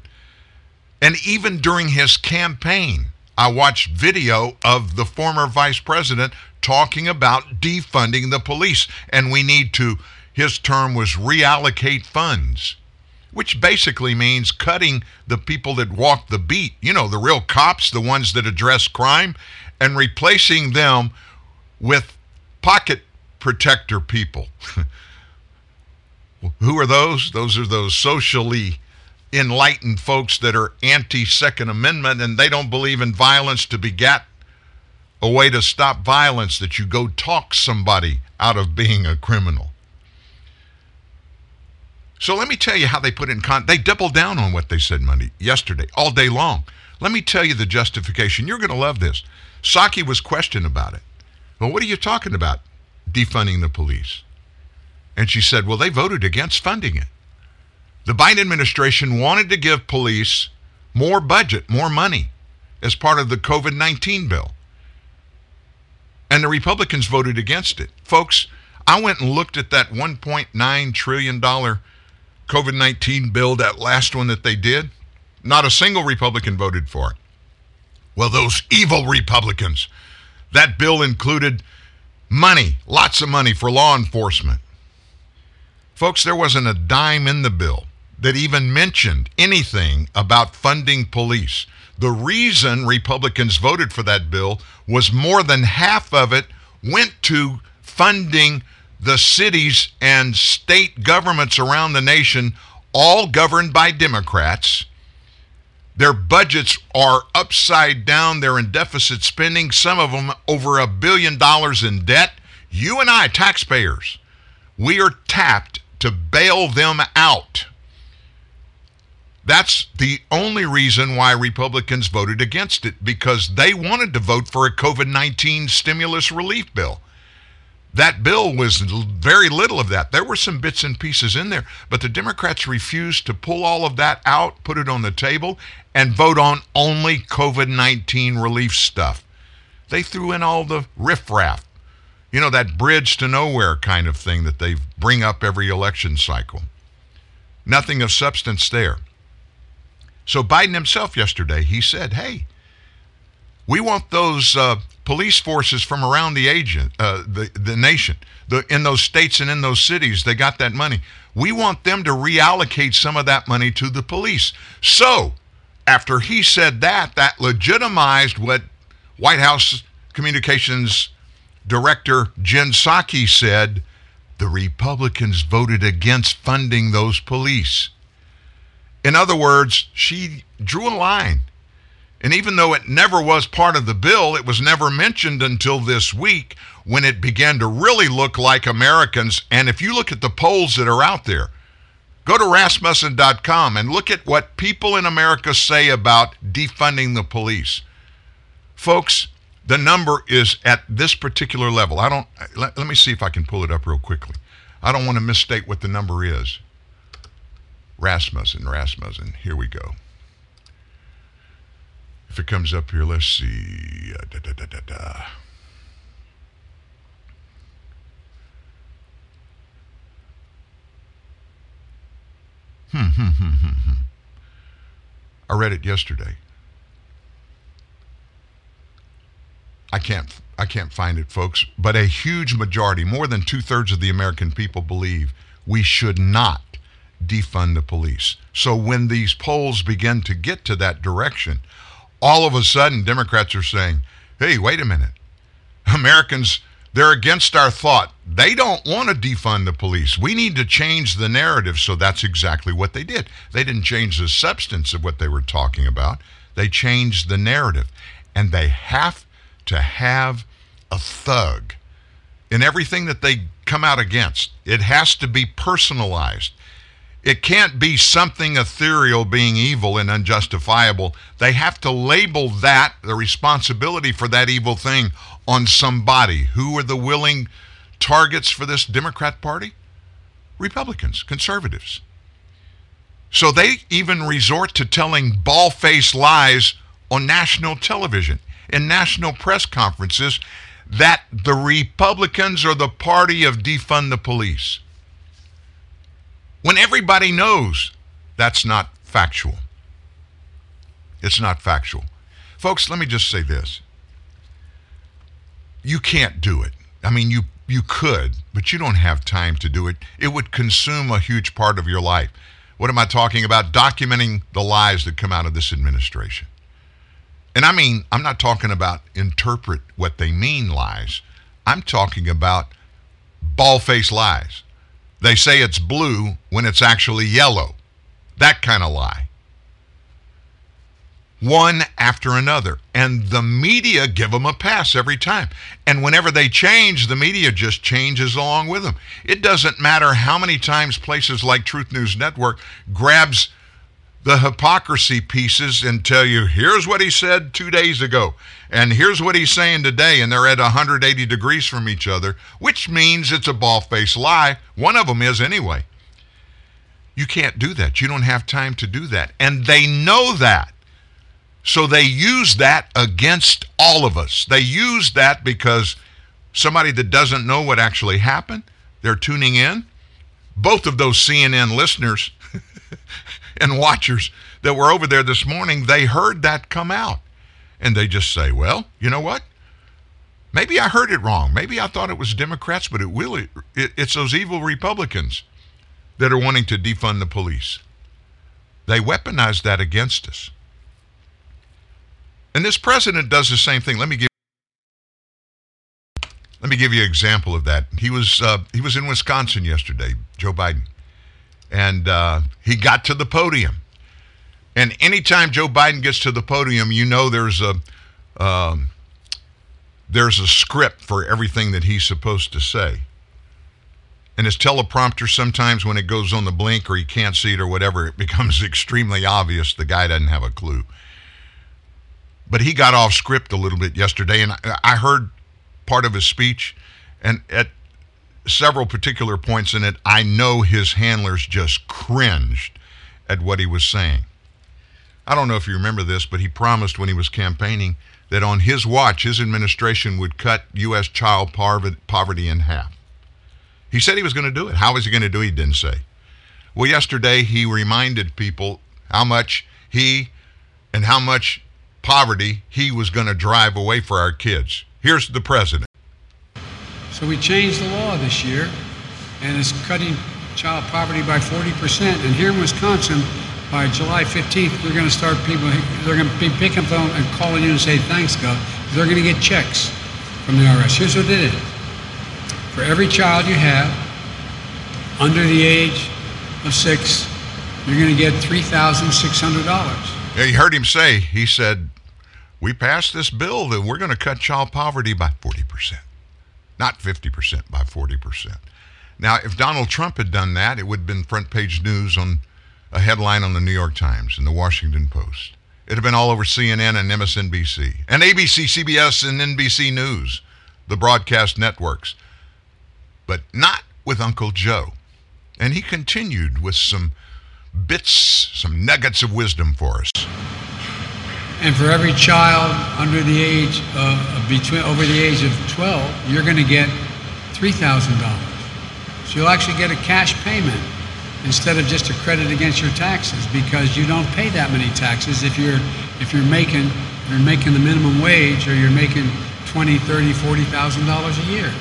And even during his campaign, I watched video of the former vice president talking about defunding the police. And we need to, his term was reallocate funds, which basically means cutting the people that walk the beat, you know, the real cops, the ones that address crime, and replacing them with pocket protector people. Who are those? Those are those socially enlightened folks that are anti Second Amendment and they don't believe in violence to beget a way to stop violence that you go talk somebody out of being a criminal. So let me tell you how they put in con. They doubled down on what they said Monday, yesterday, all day long. Let me tell you the justification. You're going to love this. Psaki was questioned about it. Well, what are you talking about? Defunding the police. And she said, well, they voted against funding it. The Biden administration wanted to give police more budget, more money as part of the COVID 19 bill. And the Republicans voted against it. Folks, I went and looked at that $1.9 trillion COVID 19 bill, that last one that they did. Not a single Republican voted for it. Well, those evil Republicans. That bill included money, lots of money for law enforcement. Folks, there wasn't a dime in the bill that even mentioned anything about funding police. The reason Republicans voted for that bill was more than half of it went to funding the cities and state governments around the nation, all governed by Democrats. Their budgets are upside down. They're in deficit spending, some of them over a billion dollars in debt. You and I, taxpayers, we are tapped to bail them out. That's the only reason why Republicans voted against it because they wanted to vote for a COVID 19 stimulus relief bill. That bill was very little of that. There were some bits and pieces in there, but the Democrats refused to pull all of that out, put it on the table, and vote on only COVID 19 relief stuff. They threw in all the riffraff, you know, that bridge to nowhere kind of thing that they bring up every election cycle. Nothing of substance there. So Biden himself yesterday, he said, hey, we want those uh, police forces from around the agent, uh, the the nation, the in those states and in those cities. They got that money. We want them to reallocate some of that money to the police. So, after he said that, that legitimized what White House Communications Director Jen Psaki said. The Republicans voted against funding those police. In other words, she drew a line. And even though it never was part of the bill, it was never mentioned until this week when it began to really look like Americans. And if you look at the polls that are out there, go to rasmussen.com and look at what people in America say about defunding the police. Folks, the number is at this particular level. I don't, let, let me see if I can pull it up real quickly. I don't want to misstate what the number is. Rasmussen, Rasmussen. Here we go. If it comes up here, let's see. Uh, da, da, da. Hmm, hmm, hmm, hmm, hmm. I read it yesterday. I can't I can't find it, folks. But a huge majority, more than two thirds of the American people believe we should not defund the police. So when these polls begin to get to that direction, all of a sudden Democrats are saying, hey, wait a minute. Americans, they're against our thought. They don't want to defund the police. We need to change the narrative. So that's exactly what they did. They didn't change the substance of what they were talking about, they changed the narrative. And they have to have a thug in everything that they come out against. It has to be personalized. It can't be something ethereal being evil and unjustifiable. They have to label that, the responsibility for that evil thing, on somebody. Who are the willing targets for this Democrat Party? Republicans, conservatives. So they even resort to telling ball faced lies on national television, in national press conferences, that the Republicans are the party of defund the police when everybody knows that's not factual. It's not factual. Folks, let me just say this. You can't do it. I mean, you you could, but you don't have time to do it. It would consume a huge part of your life. What am I talking about? Documenting the lies that come out of this administration. And I mean, I'm not talking about interpret what they mean lies. I'm talking about ball faced lies. They say it's blue when it's actually yellow. That kind of lie. one after another. And the media give them a pass every time. And whenever they change, the media just changes along with them. It doesn't matter how many times places like Truth News Network grabs the hypocrisy pieces and tell you, here's what he said two days ago, and here's what he's saying today, and they're at 180 degrees from each other, which means it's a ball faced lie. One of them is anyway. You can't do that. You don't have time to do that. And they know that. So they use that against all of us. They use that because somebody that doesn't know what actually happened, they're tuning in. Both of those CNN listeners and watchers that were over there this morning, they heard that come out. And they just say, well, you know what? Maybe I heard it wrong. Maybe I thought it was Democrats, but it really it, it's those evil Republicans that are wanting to defund the police. They weaponize that against us. And this president does the same thing. Let me give let me give you an example of that. He was uh, he was in Wisconsin yesterday, Joe Biden, and uh, he got to the podium. And anytime Joe Biden gets to the podium, you know there's a um, there's a script for everything that he's supposed to say. And his teleprompter sometimes when it goes on the blink or he can't see it or whatever, it becomes extremely obvious the guy doesn't have a clue. But he got off script a little bit yesterday, and I, I heard part of his speech, and at several particular points in it, I know his handlers just cringed at what he was saying. I don't know if you remember this, but he promised when he was campaigning that on his watch, his administration would cut U.S. child poverty in half. He said he was going to do it. How was he going to do it? He didn't say. Well, yesterday he reminded people how much he and how much poverty he was going to drive away for our kids. Here's the president. So we changed the law this year, and it's cutting child poverty by 40%. And here in Wisconsin, by July 15th, we're going to start people, they're going to be picking up the phone and calling you and say, thanks, God. They're going to get checks from the IRS. Here's what did. For every child you have under the age of six, you're going to get $3,600. Yeah, you heard him say, he said, we passed this bill that we're going to cut child poverty by 40%, not 50%, by 40%. Now, if Donald Trump had done that, it would have been front page news on a headline on the New York Times and the Washington Post. It'd have been all over CNN and MSNBC and ABC, CBS, and NBC News, the broadcast networks. But not with Uncle Joe. And he continued with some bits, some nuggets of wisdom for us. And for every child under the age uh, between over the age of 12, you're going to get $3,000. So you'll actually get a cash payment instead of just a credit against your taxes because you don't pay that many taxes if you're if you're making you're making the minimum wage or you're making 20, 30, 40,000 dollars a year.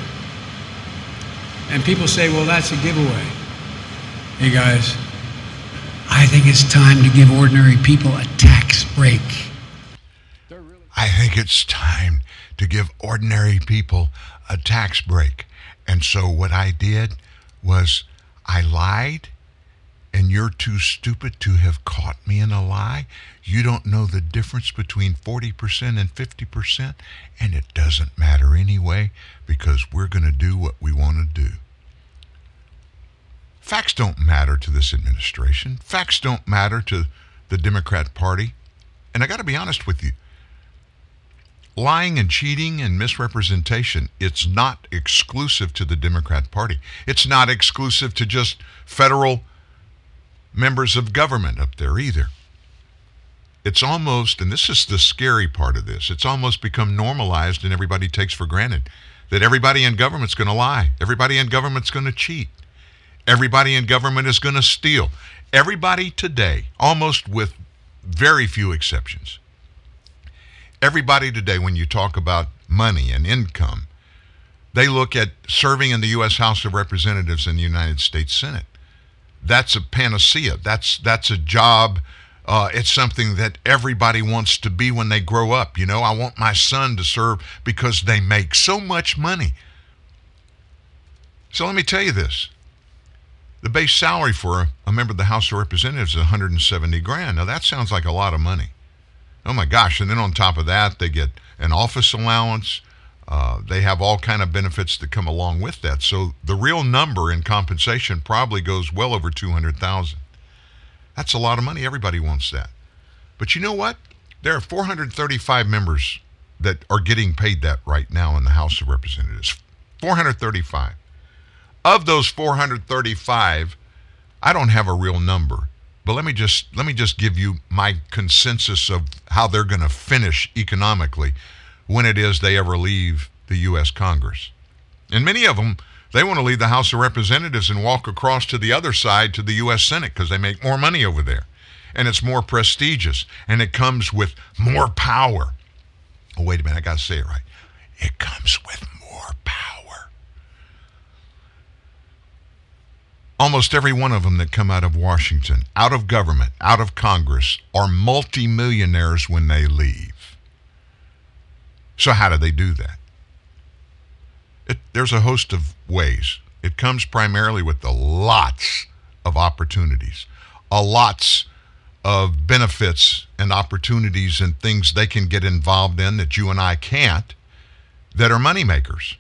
And people say, "Well, that's a giveaway." Hey guys, I think it's time to give ordinary people a tax break. I think it's time to give ordinary people a tax break. And so what I did was I lied and you're too stupid to have caught me in a lie. You don't know the difference between 40% and 50%, and it doesn't matter anyway because we're going to do what we want to do. Facts don't matter to this administration. Facts don't matter to the Democrat Party. And I got to be honest with you lying and cheating and misrepresentation it's not exclusive to the democrat party. It's not exclusive to just federal members of government up there either. It's almost and this is the scary part of this it's almost become normalized and everybody takes for granted that everybody in government's going to lie. Everybody in government's going to cheat. Everybody in government is going to steal. Everybody today almost with very few exceptions everybody today, when you talk about money and income, they look at serving in the U.S. House of Representatives and the United States Senate. That's a panacea. That's that's a job. Uh, it's something that everybody wants to be when they grow up. You know, I want my son to serve because they make so much money. So let me tell you this: the base salary for a, a member of the House of Representatives is 170 grand. Now that sounds like a lot of money. Oh my gosh! And then on top of that, they get an office allowance. Uh, they have all kind of benefits that come along with that. So the real number in compensation probably goes well over two hundred thousand. That's a lot of money. Everybody wants that. But you know what? There are 435 members that are getting paid that right now in the House of Representatives. 435. Of those 435, I don't have a real number, but let me just let me just give you my consensus of how they're going to finish economically when it is they ever leave the US Congress. And many of them they want to leave the House of Representatives and walk across to the other side to the US Senate because they make more money over there and it's more prestigious and it comes with more power. Oh, wait a minute, I got to say it right. It comes with more power. Almost every one of them that come out of Washington, out of government, out of Congress, are multimillionaires when they leave. So, how do they do that? It, there's a host of ways. It comes primarily with the lots of opportunities, a lots of benefits and opportunities and things they can get involved in that you and I can't that are moneymakers.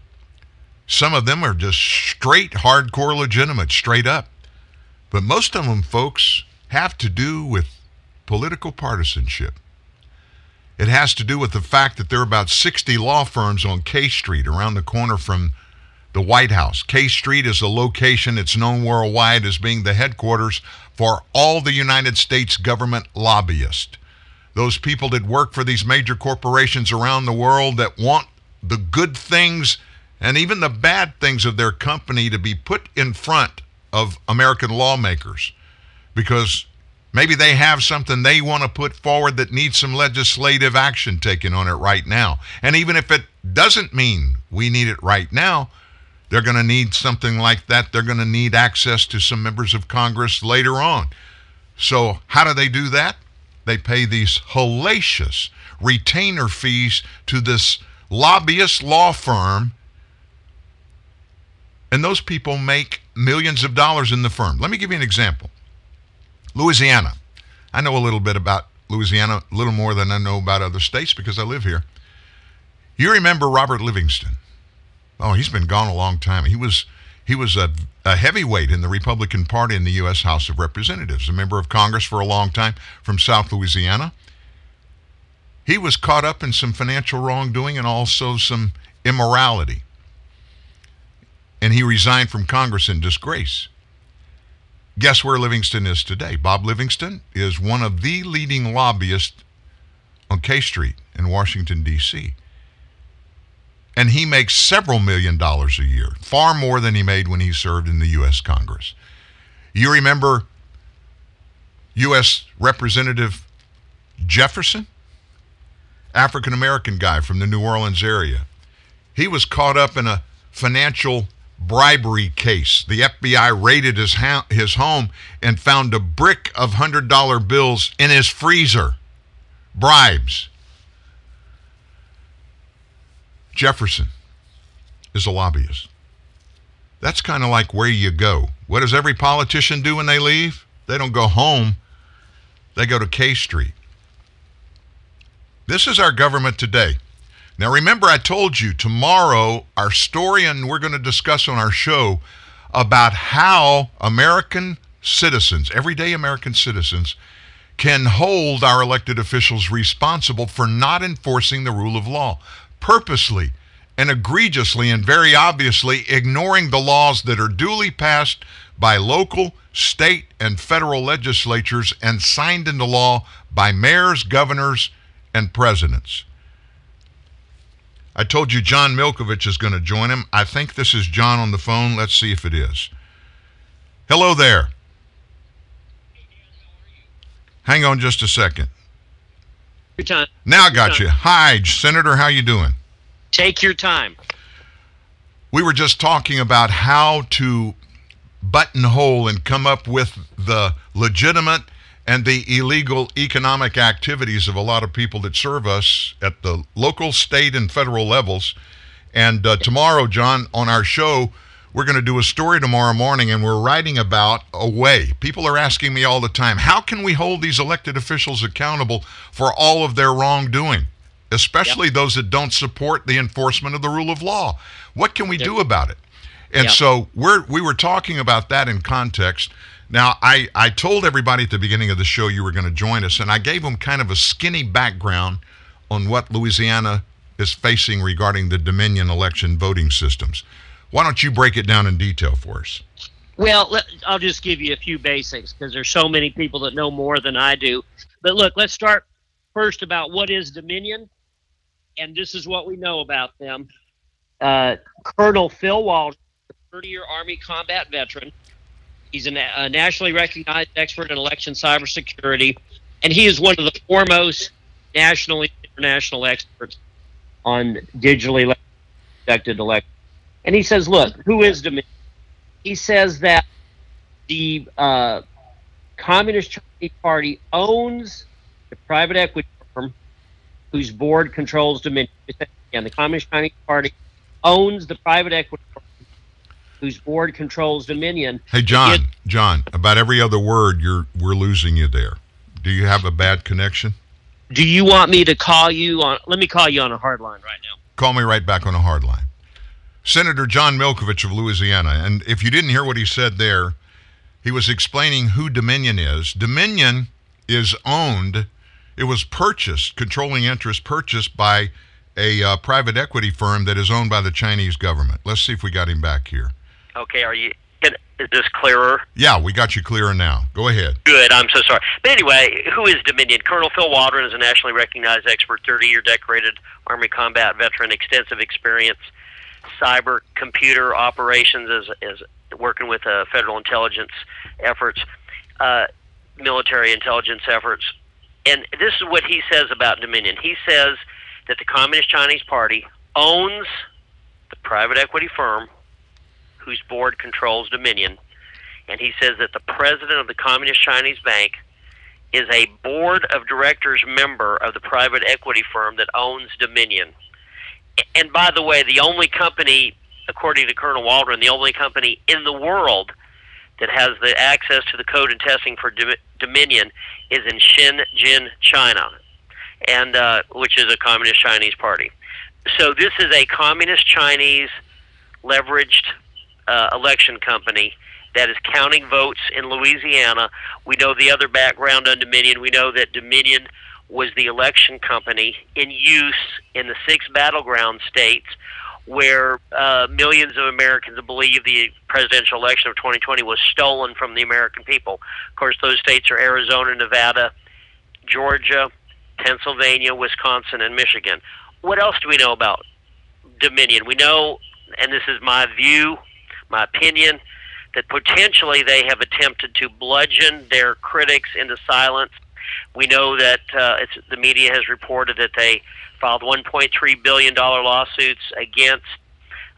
Some of them are just straight, hardcore, legitimate, straight up. But most of them, folks, have to do with political partisanship. It has to do with the fact that there are about 60 law firms on K Street around the corner from the White House. K Street is a location, it's known worldwide as being the headquarters for all the United States government lobbyists. Those people that work for these major corporations around the world that want the good things and even the bad things of their company to be put in front of American lawmakers because maybe they have something they want to put forward that needs some legislative action taken on it right now. And even if it doesn't mean we need it right now, they're going to need something like that. They're going to need access to some members of Congress later on. So, how do they do that? They pay these hellacious retainer fees to this lobbyist law firm and those people make millions of dollars in the firm. Let me give you an example. Louisiana. I know a little bit about Louisiana, a little more than I know about other states because I live here. You remember Robert Livingston? Oh, he's been gone a long time. He was he was a, a heavyweight in the Republican Party in the U.S. House of Representatives, a member of Congress for a long time from South Louisiana. He was caught up in some financial wrongdoing and also some immorality. And he resigned from Congress in disgrace. Guess where Livingston is today? Bob Livingston is one of the leading lobbyists on K Street in Washington, D.C. And he makes several million dollars a year, far more than he made when he served in the U.S. Congress. You remember U.S. Representative Jefferson? African American guy from the New Orleans area. He was caught up in a financial bribery case. The FBI raided his, ha- his home and found a brick of $100 bills in his freezer. Bribes. Jefferson is a lobbyist. That's kind of like where you go. What does every politician do when they leave? They don't go home, they go to K Street. This is our government today. Now, remember, I told you tomorrow our story, and we're going to discuss on our show about how American citizens, everyday American citizens, can hold our elected officials responsible for not enforcing the rule of law, purposely and egregiously and very obviously ignoring the laws that are duly passed by local, state, and federal legislatures and signed into law by mayors, governors, and presidents. I told you John Milkovich is going to join him. I think this is John on the phone. Let's see if it is. Hello there. Hang on just a second. Your time. Now I got Your you. time. Hi, Senator. How you doing? Take your time. We were just talking about how to buttonhole and come up with the legitimate and the illegal economic activities of a lot of people that serve us at the local, state, and federal levels. And uh, tomorrow, John, on our show, We're going to do a story tomorrow morning, and we're writing about a way. People are asking me all the time, how can we hold these elected officials accountable for all of their wrongdoing, especially those that don't support the enforcement of the rule of law? What can we do about it? And Yeah. so we're we were talking about that in context. Now, I, I told everybody at the beginning of the show you were going to join us, and I gave them kind of a skinny background on what Louisiana is facing regarding the Dominion election voting systems. Why don't you break it down in detail for us? Well, let, I'll just give you a few basics because there's so many people that know more than I do. But look, let's start first about what is Dominion, and this is what we know about them. Uh, Colonel Phil a 30-year Army combat veteran. He's a, a nationally recognized expert in election cybersecurity, and he is one of the foremost nationally international experts on digitally conducted elections. And he says, look, who is Dominion? He says that the uh, Communist Chinese Party owns the private equity firm whose board controls Dominion. And the Communist Chinese Party owns the private equity firm whose board controls Dominion. Hey, John, John, about every other word, you're we're losing you there. Do you have a bad connection? Do you want me to call you on? Let me call you on a hard line right now. Call me right back on a hard line. Senator John Milkovich of Louisiana. And if you didn't hear what he said there, he was explaining who Dominion is. Dominion is owned, it was purchased, controlling interest purchased by a uh, private equity firm that is owned by the Chinese government. Let's see if we got him back here. Okay, are you? Can, is this clearer? Yeah, we got you clearer now. Go ahead. Good. I'm so sorry. But anyway, who is Dominion? Colonel Phil Waldron is a nationally recognized expert, 30-year decorated Army combat veteran, extensive experience, cyber computer operations, as as working with uh, federal intelligence efforts, uh, military intelligence efforts. And this is what he says about Dominion. He says that the Communist Chinese Party owns the private equity firm whose board controls Dominion. And he says that the president of the Communist Chinese Bank is a board of directors member of the private equity firm that owns Dominion. And by the way, the only company, according to Colonel Waldron, the only company in the world that has the access to the code and testing for Dominion is in Shenzhen, China, and uh, which is a communist Chinese party. So this is a communist Chinese leveraged uh, election company that is counting votes in Louisiana. We know the other background on Dominion. We know that Dominion was the election company in use in the six battleground states where uh, millions of Americans believe the presidential election of 2020 was stolen from the American people. Of course, those states are Arizona, Nevada, Georgia, Pennsylvania, Wisconsin, and Michigan. What else do we know about Dominion? We know, and this is my view, my opinion, that potentially they have attempted to bludgeon their critics into silence. We know that uh, the media has reported that they filed 1.3 billion dollar lawsuits against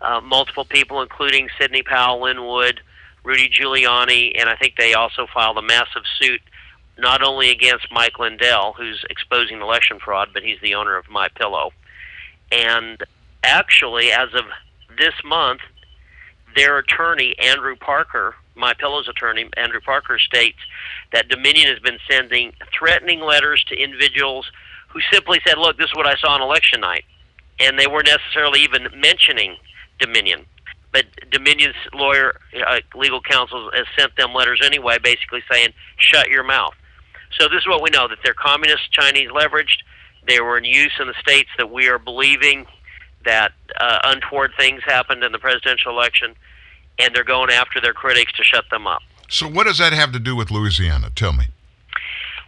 uh, multiple people, including Sidney Powell, Lin Wood, Rudy Giuliani, and I think they also filed a massive suit not only against Mike Lindell, who's exposing election fraud, but he's the owner of My Pillow. And actually, as of this month, their attorney, Andrew Parker, My Pillow's attorney, Andrew Parker, states that Dominion has been sending threatening letters to individuals who simply said, Look, this is what I saw on election night. And they weren't necessarily even mentioning Dominion. But Dominion's lawyer, uh, legal counsel, has sent them letters anyway, basically saying, Shut your mouth. So this is what we know that they're communist Chinese leveraged. They were in use in the states that we are believing that uh, untoward things happened in the presidential election, and they're going after their critics to shut them up. So, what does that have to do with Louisiana? Tell me.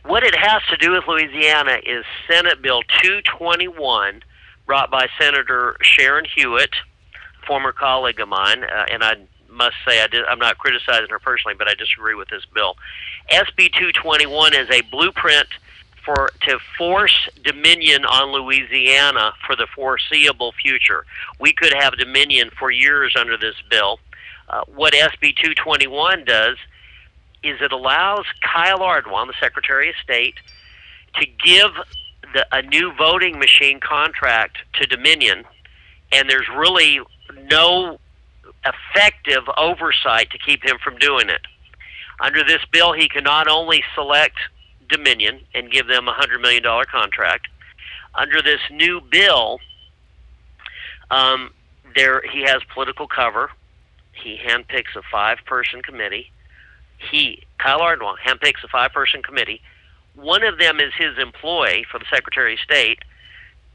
What it has to do with Louisiana is Senate Bill 221, brought by Senator Sharon Hewitt, former colleague of mine, uh, and I must say I did, I'm not criticizing her personally, but I disagree with this bill. SB 221 is a blueprint for to force dominion on Louisiana for the foreseeable future. We could have dominion for years under this bill. Uh, what SB 221 does is it allows Kyle Ardoin, the Secretary of State, to give the, a new voting machine contract to Dominion, and there's really no effective oversight to keep him from doing it. Under this bill, he can not only select Dominion and give them a $100 million contract, under this new bill, um, there he has political cover. He handpicks a five-person committee. He, Kyle Ardoin, handpicks a five-person committee. One of them is his employee the Secretary of State,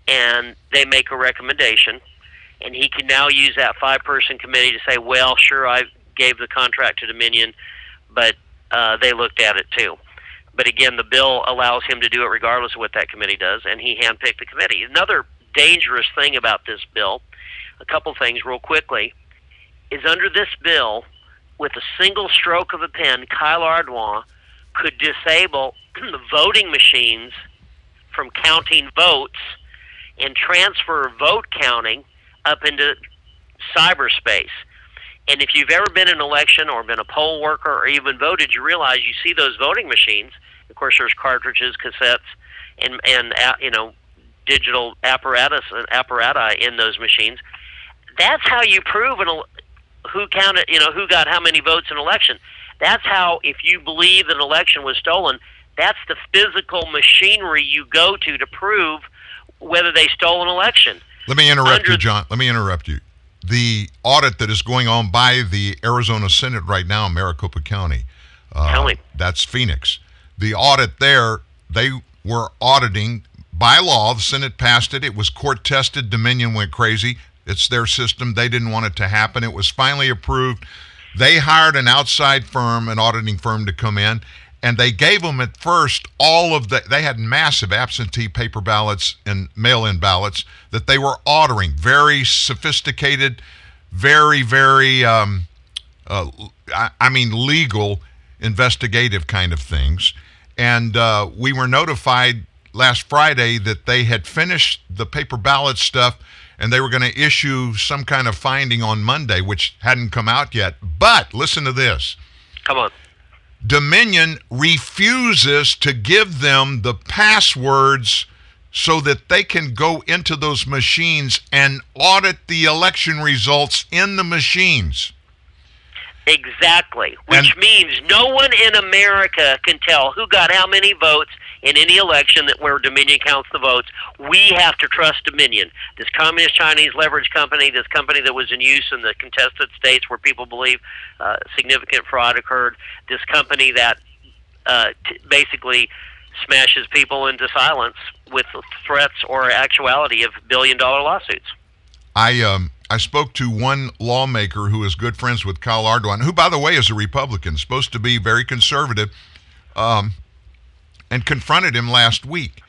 and they make a recommendation. And he can now use that five-person committee to say, "Well, sure, I gave the contract to Dominion, but uh, they looked at it too." But again, the bill allows him to do it regardless of what that committee does, and he handpicked the committee. Another dangerous thing about this bill, a couple things real quickly, is under this bill, with a single stroke of a pen, Kyle Ardoin could disable the voting machines from counting votes and transfer vote counting up into cyberspace. And if you've ever been in an election or been a poll worker or even voted, you realize you see those voting machines. Of course, there's cartridges, cassettes, and and uh, you know digital apparatus and apparati in those machines. That's how you prove an, who counted, you know, who got how many votes in an election. That's how, if you believe an election was stolen, that's the physical machinery you go to to prove whether they stole an election. Let me interrupt you, John. Let me interrupt you. The audit that is going on by the Arizona Senate right now in Maricopa County, uh, that's Phoenix. The audit there, they were auditing by law. The Senate passed it. It was court tested. Dominion went crazy. It's their system. They didn't want it to happen. It was finally approved. They hired an outside firm, an auditing firm, to come in, and they gave them at first all of the. They had massive absentee paper ballots and mail-in ballots that they were auditing. Very sophisticated, very very. Um, uh, I, I mean, legal, investigative kind of things. And uh, we were notified last Friday that they had finished the paper ballot stuff and they were going to issue some kind of finding on Monday, which hadn't come out yet. But listen to this. Come on. Dominion refuses to give them the passwords so that they can go into those machines and audit the election results in the machines. Exactly. Which And- means no one in America can tell who got how many votes in any election that where Dominion counts the votes. We have to trust Dominion. This communist Chinese leverage company, this company that was in use in the contested states where people believe uh, significant fraud occurred, this company that uh, t- basically smashes people into silence with threats or actuality of billion dollar lawsuits. I um I spoke to one lawmaker who is good friends with Kyle Ardoin, who by the way is a Republican, supposed to be very conservative, um, and confronted him last week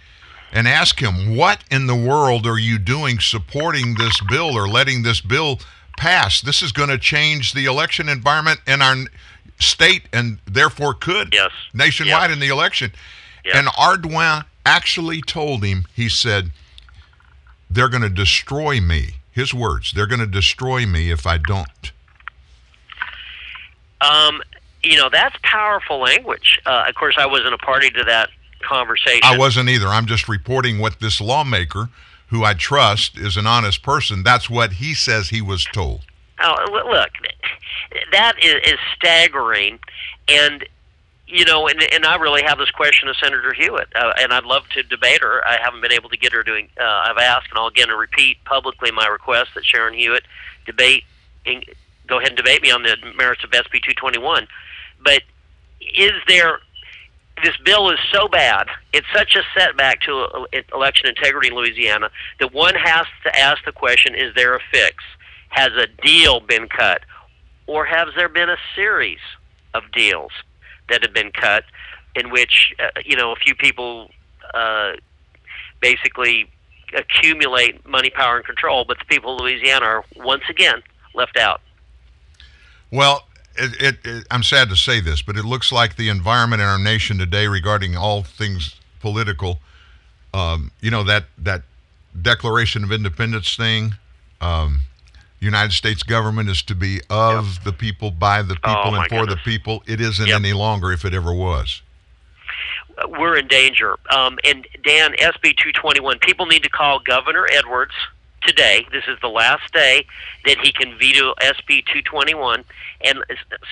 and asked him, "What in the world are you doing supporting this bill or letting this bill pass? This is going to change the election environment in our state and therefore could yes. nationwide in the election." And Ardoin actually told him, he said, they're going to destroy me. His words, they're going to destroy me if I don't. Um, you know, that's powerful language. Uh, of course, I wasn't a party to that conversation. I wasn't either. I'm just reporting what this lawmaker, who I trust is an honest person, that's what he says he was told. Oh, look, that is, is staggering, and you know, and, and I really have this question of Senator Hewitt, uh, and I'd love to debate her. I haven't been able to get her doing. Uh, I've asked, and I'll again repeat publicly my request that Sharon Hewitt debate, and go ahead and debate me on the merits of SB 221. But is there? This bill is so bad; it's such a setback to uh, election integrity in Louisiana that one has to ask the question: Is there a fix? Has a deal been cut, or has there been a series of deals? that have been cut, in which uh, you know a few people uh, basically accumulate money, power, and control, but the people of Louisiana are once again left out. Well, it, it, it, I'm sad to say this, but it looks like the environment in our nation today regarding all things political, um, you know, that, that Declaration of Independence thing, um, United States government is to be of the people, by the people, Oh, and for the people. It isn't Yep. any longer if it ever was. Uh, We're in danger. Um, and Dan, SB 221, people need to call Governor Edwards today. This is the last day that he can veto SB 221. And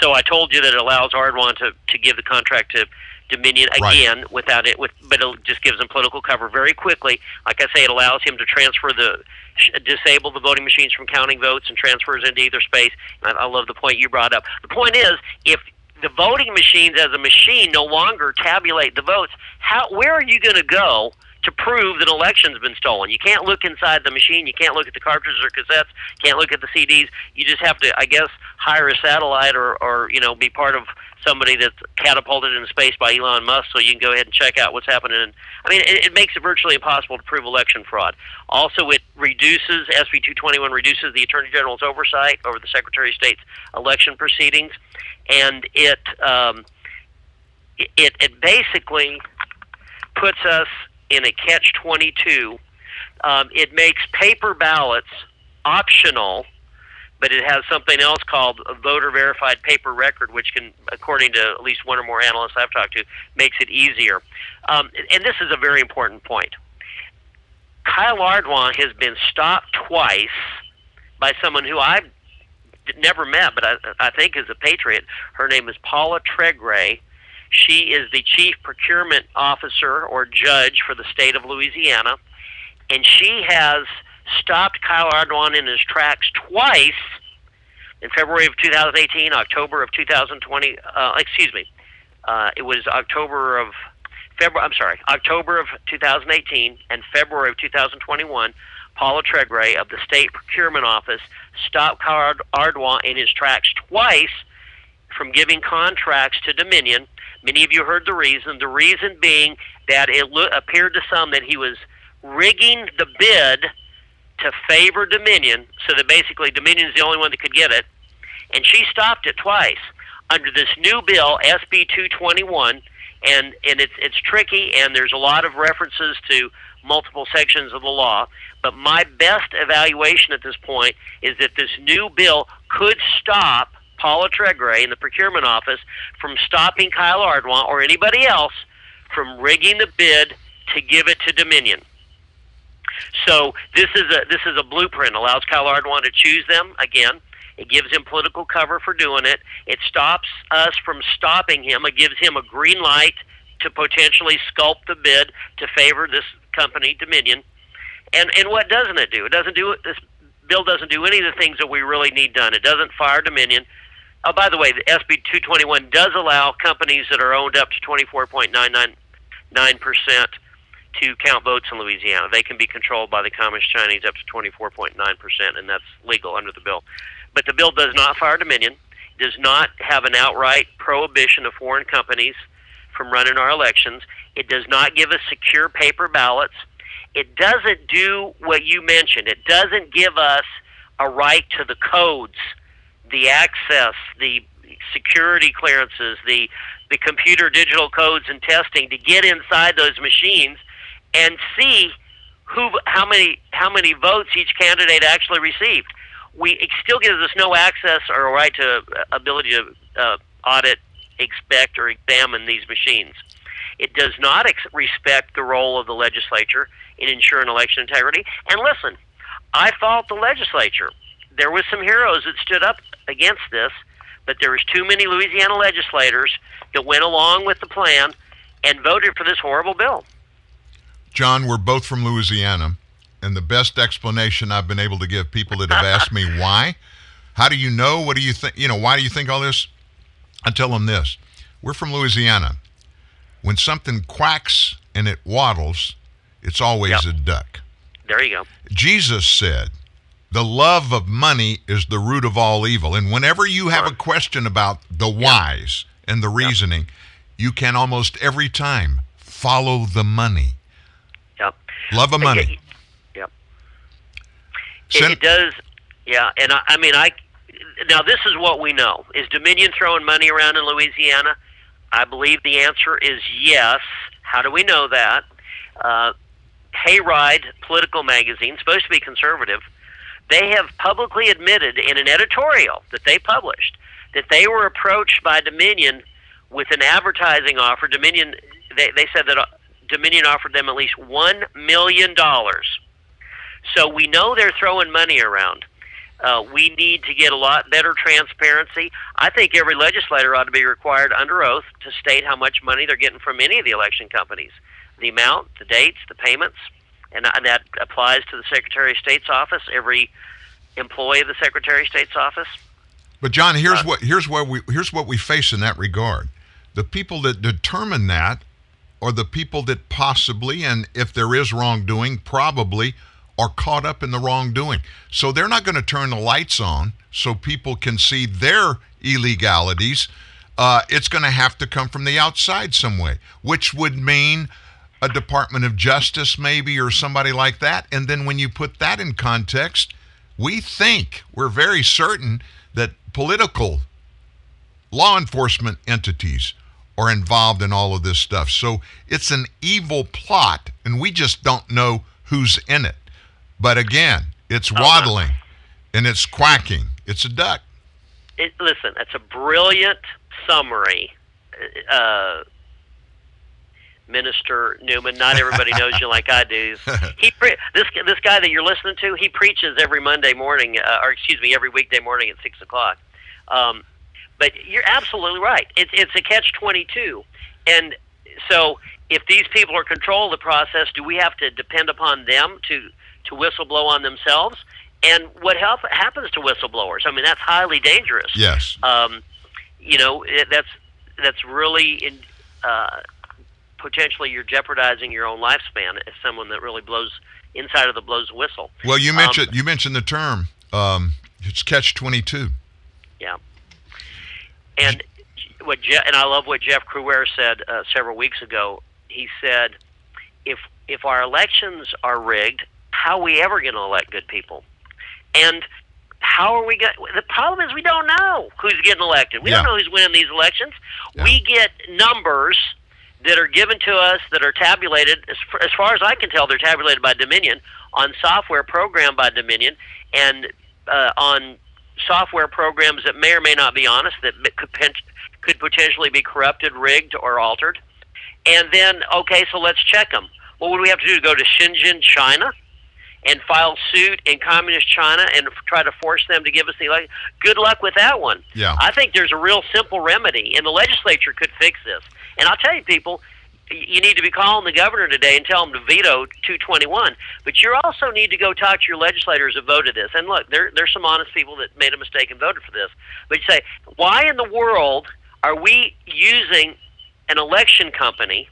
so I told you that it allows Ardoin to, to give the contract to Dominion Right. again without it, with, but it just gives him political cover very quickly. Like I say, it allows him to transfer the sh- disable the voting machines from counting votes and transfers into either space. And I, I love the point you brought up. The point is, if the voting machines as a machine no longer tabulate the votes, how where are you going to go to prove that election's been stolen? You can't look inside the machine. You can't look at the cartridges or cassettes. Can't look at the CDs. You just have to, I guess, hire a satellite or, or you know, be part of somebody that's catapulted into space by Elon Musk, so you can go ahead and check out what's happening. I mean, it, it makes it virtually impossible to prove election fraud. Also, it reduces SB 221 reduces the Attorney General's oversight over the Secretary of State's election proceedings, and it um, it it basically puts us in a catch 22. Um, it makes paper ballots optional, but it has something else called a voter verified paper record, which can, according to at least one or more analysts I've talked to, makes it easier. Um, and this is a very important point. Kyle Ardoin has been stopped twice by someone who I've never met, but I, I think is a patriot. Her name is Paula Tregre. She is the chief procurement officer or judge for the state of Louisiana, and she has stopped Kyle Ardoin in his tracks twice in February of 2018, October of 2020. Uh, excuse me, uh, it was October of February. I'm sorry, October of 2018 and February of 2021. Paula Tregre of the state procurement office stopped Kyle Ardoin in his tracks twice from giving contracts to Dominion. Many of you heard the reason. The reason being that it lo- appeared to some that he was rigging the bid to favor Dominion, so that basically Dominion is the only one that could get it. And she stopped it twice under this new bill, SB 221, and and it's it's tricky, and there's a lot of references to multiple sections of the law. But my best evaluation at this point is that this new bill could stop Paula Tregre in the procurement office from stopping Kyle Ardoin or anybody else from rigging the bid to give it to Dominion. So this is a this is a blueprint. Allows Kyle Ardoin to choose them again. It gives him political cover for doing it. It stops us from stopping him. It gives him a green light to potentially sculpt the bid to favor this company, Dominion. And and what doesn't it do? It doesn't do this bill doesn't do any of the things that we really need done. It doesn't fire Dominion. Oh, by the way, the SB 221 does allow companies that are owned up to 24.999 percent to count votes in Louisiana. They can be controlled by the Communist Chinese up to 24.9 percent, and that's legal under the bill. But the bill does not fire Dominion. Does not have an outright prohibition of foreign companies from running our elections. It does not give us secure paper ballots. It doesn't do what you mentioned. It doesn't give us a right to the codes, the access, the security clearances, the the computer digital codes and testing to get inside those machines and see who how many how many votes each candidate actually received. We it still gives us no access or right to uh, ability to uh, audit, inspect, or examine these machines. It does not ex- respect the role of the legislature in ensuring election integrity. And listen, I fault the legislature. There was some heroes that stood up against this, but there was too many Louisiana legislators that went along with the plan and voted for this horrible bill. John, we're both from Louisiana, and the best explanation I've been able to give people that have asked me why, how do you know? What do you think? You know, why do you think all this? I tell them this: we're from Louisiana. When something quacks and it waddles, it's always a duck. There you go. Jesus said, "The love of money is the root of all evil." And whenever you have a question about the whys and the reasoning, you can almost every time follow the money. Yep. Love of money. Yep. It, Sen- it does. Yeah, and I, I mean, I now this is what we know: is Dominion throwing money around in Louisiana? I believe the answer is yes. How do we know that? Uh, Hayride political magazine, supposed to be conservative, they have publicly admitted in an editorial that they published that they were approached by Dominion with an advertising offer. Dominion, they, they said that uh, Dominion offered them at least one million dollars So we know they're throwing money around. Uh, we need to get a lot better transparency. I think every legislator ought to be required under oath to state how much money they're getting from any of the election companies, the amount, the dates, the payments, and, and that applies to the Secretary of State's office. Every employee of the Secretary of State's office. But John, here's what here's what we here's what we face in that regard. The people that determine that are the people that possibly, and if there is wrongdoing, probably are caught up in the wrongdoing. So they're not going to turn the lights on so people can see their illegalities. Uh, it's going to have to come from the outside some way, which would mean a Department of Justice, maybe, or somebody like that. And then when you put that in context, we think, we're very certain that political law enforcement entities are involved in all of this stuff. So it's an evil plot, and we just don't know who's in it. But again, it's waddling and it's quacking. It's a duck. It, listen, that's a brilliant summary. Uh, Minister Newman. Not everybody knows you like I do. He pre- this this guy that you're listening to. He preaches every Monday morning, uh, or excuse me, every weekday morning at six o'clock. Um, but you're absolutely right. It's it's a catch twenty two, and so if these people are control the process, do we have to depend upon them to to whistleblow on themselves? And what help, happens to whistleblowers? I mean, that's highly dangerous. Yes. Um, you know, it, that's that's really in, uh, potentially you're jeopardizing your own lifespan as someone that really blows inside of the blows whistle. Well, you Um, mentioned you mentioned the term. Um, it's catch twenty two. Yeah. And what and I love what Jeff Crouere said uh, several weeks ago. He said, "If if our elections are rigged, how are we ever going to elect good people?" And how are we going? The problem is we don't know who's getting elected. We Yeah. don't know who's winning these elections. We get numbers that are given to us that are tabulated. As, as far as I can tell, they're tabulated by Dominion on software programmed by Dominion and uh, on software programs that may or may not be honest, that could could potentially be corrupted, rigged, or altered. And then, okay, so let's check them. What would we have to do to go to Shenzhen, China, and file suit in communist China and try to force them to give us the election? Good luck with that one. Yeah. I think there's a real simple remedy, and the legislature could fix this. And I'll tell you, people, you need to be calling the governor today and tell him to veto 221. But you also need to go talk to your legislators who voted this. And look, there there's some honest people that made a mistake and voted for this. But you say, why in the world are we using an election company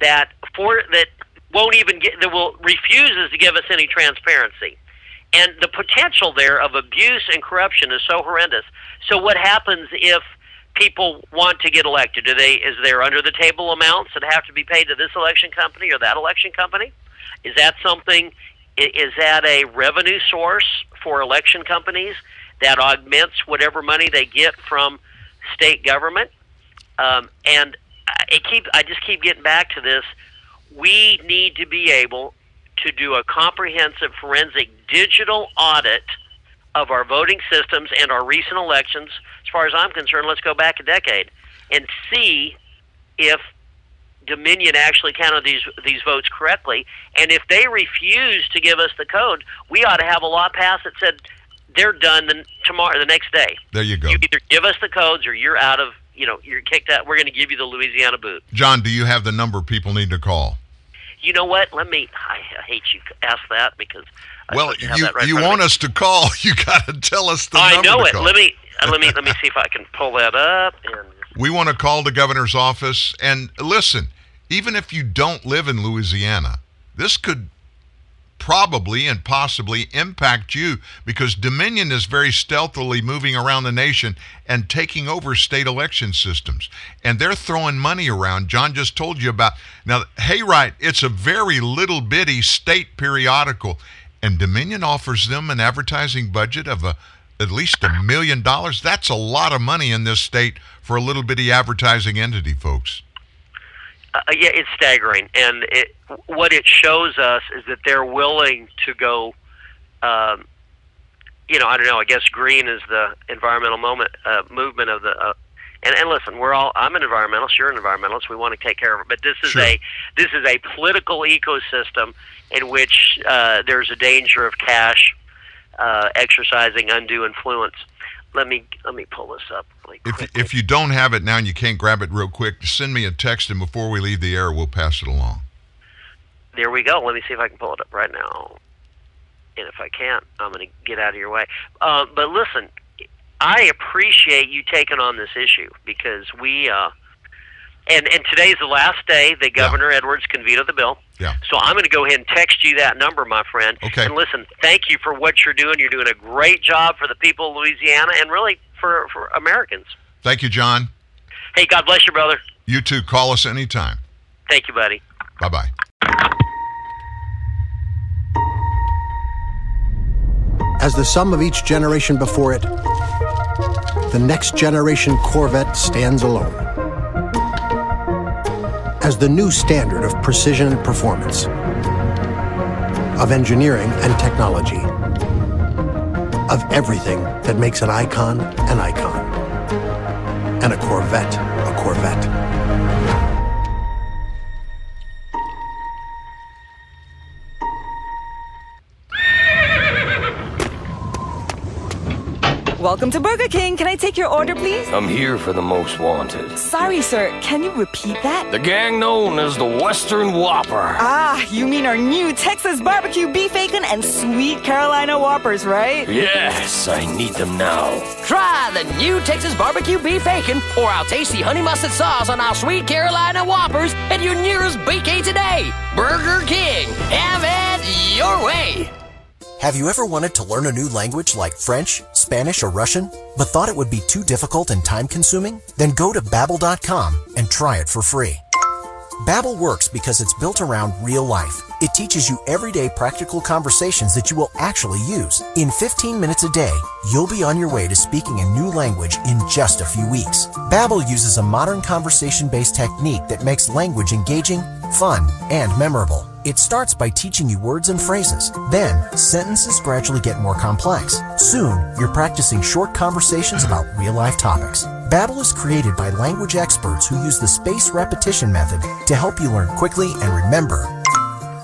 that for that won't even get that will refuses to give us any transparency? And the potential there of abuse and corruption is so horrendous. So what happens if people want to get elected? Do they is there under the table amounts that have to be paid to this election company or that election company? Is that something is that a revenue source for election companies that augments whatever money they get from state government? Um, and I keep I just keep getting back to this. We need to be able to do a comprehensive forensic digital audit of our voting systems and our recent elections. As far as I'm concerned, let's go back a decade and see if Dominion actually counted these these votes correctly. And if they refuse to give us the code, we ought to have a law passed that said they're done the, tomorrow, the next day. There you go. You either give us the codes or you're out of, you know, you're kicked out. We're going to give you the Louisiana boot. John, do you have the number people need to call? You know what? Let me. I, I hate you ask that because. I Well, you that right you want me. us to call? You got to tell us the I number. know to it. call. Let me uh, let me let me see if I can pull that up. And We want to call the governor's office and listen. Even if you don't live in Louisiana, this could probably and possibly impact you because Dominion is very stealthily moving around the nation and taking over state election systems. And they're throwing money around. John just told you about. Now, Hayride, it's a very little bitty state periodical, and Dominion offers them an advertising budget of a, at least a million dollars. That's a lot of money in this state for a little bitty advertising entity, folks. Uh, yeah, it's staggering, and it, what it shows us is that they're willing to go. Um, you know, I don't know. I guess green is the environmental moment uh, movement of the uh, And, and listen, we're all. I'm an environmentalist. You're an environmentalist. We want to take care of it. But this is Sure. a this is a political ecosystem in which uh, there's a danger of cash uh, exercising undue influence. Let me let me pull this up really quick. If, if you don't have it now and you can't grab it real quick, send me a text, and before we leave the air, we'll pass it along. There we go. Let me see if I can pull it up right now. And if I can't, I'm going to get out of your way. Uh, but listen, I appreciate you taking on this issue because we, uh, and and today's the last day that Governor Edwards can veto the bill. Yeah. So I'm going to go ahead and text you that number, my friend. Okay. And listen, thank you for what you're doing. You're doing a great job for the people of Louisiana and really for for Americans. Thank you, John. Hey, God bless you, brother. You too. Call us anytime. Thank you, buddy. Bye bye. As the sum of each generation before it, the next generation Corvette stands alone. As the new standard of precision and performance, of engineering and technology, of everything that makes an icon an icon, and a Corvette a Corvette. Welcome to Burger King. Can I take your order, please? I'm here for the most wanted. Sorry, sir. Can you repeat that? The gang known as the Western Whopper. Ah, you mean our new Texas barbecue beef bacon and sweet Carolina Whoppers, right? Yes, I need them now. Try the new Texas barbecue beef bacon or our tasty honey mustard sauce on our sweet Carolina Whoppers at your nearest BK today. Burger King. Have it your way. Have you ever wanted to learn a new language like French, Spanish, or Russian, but thought it would be too difficult and time consuming? Then go to Babbel.com and try it for free. Babbel works because it's built around real life. It teaches you everyday practical conversations that you will actually use. In 15 minutes a day, you'll be on your way to speaking a new language in just a few weeks. Babbel uses a modern conversation-based technique that makes language engaging, fun, and memorable. It starts by teaching you words and phrases. Then, sentences gradually get more complex. Soon, you're practicing short conversations about real-life topics. Babbel is created by language experts who use the spaced repetition method to help you learn quickly and remember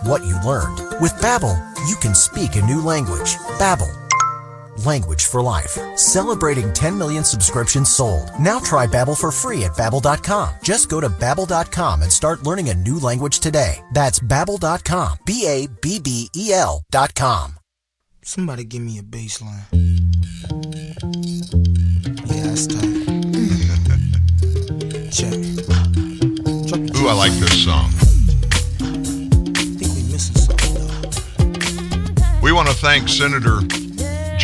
what you learned. With Babbel, you can speak a new language. Babbel. Language for life. Celebrating 10 million subscriptions sold. Now try Babbel for free at babbel.com. Just go to babbel.com and start learning a new language today. That's babbel.com. B A B B E L dot com. Somebody give me a bass line. Yeah, that's tight. Check. Ooh, I like this song. think we missing something though. We want to thank Senator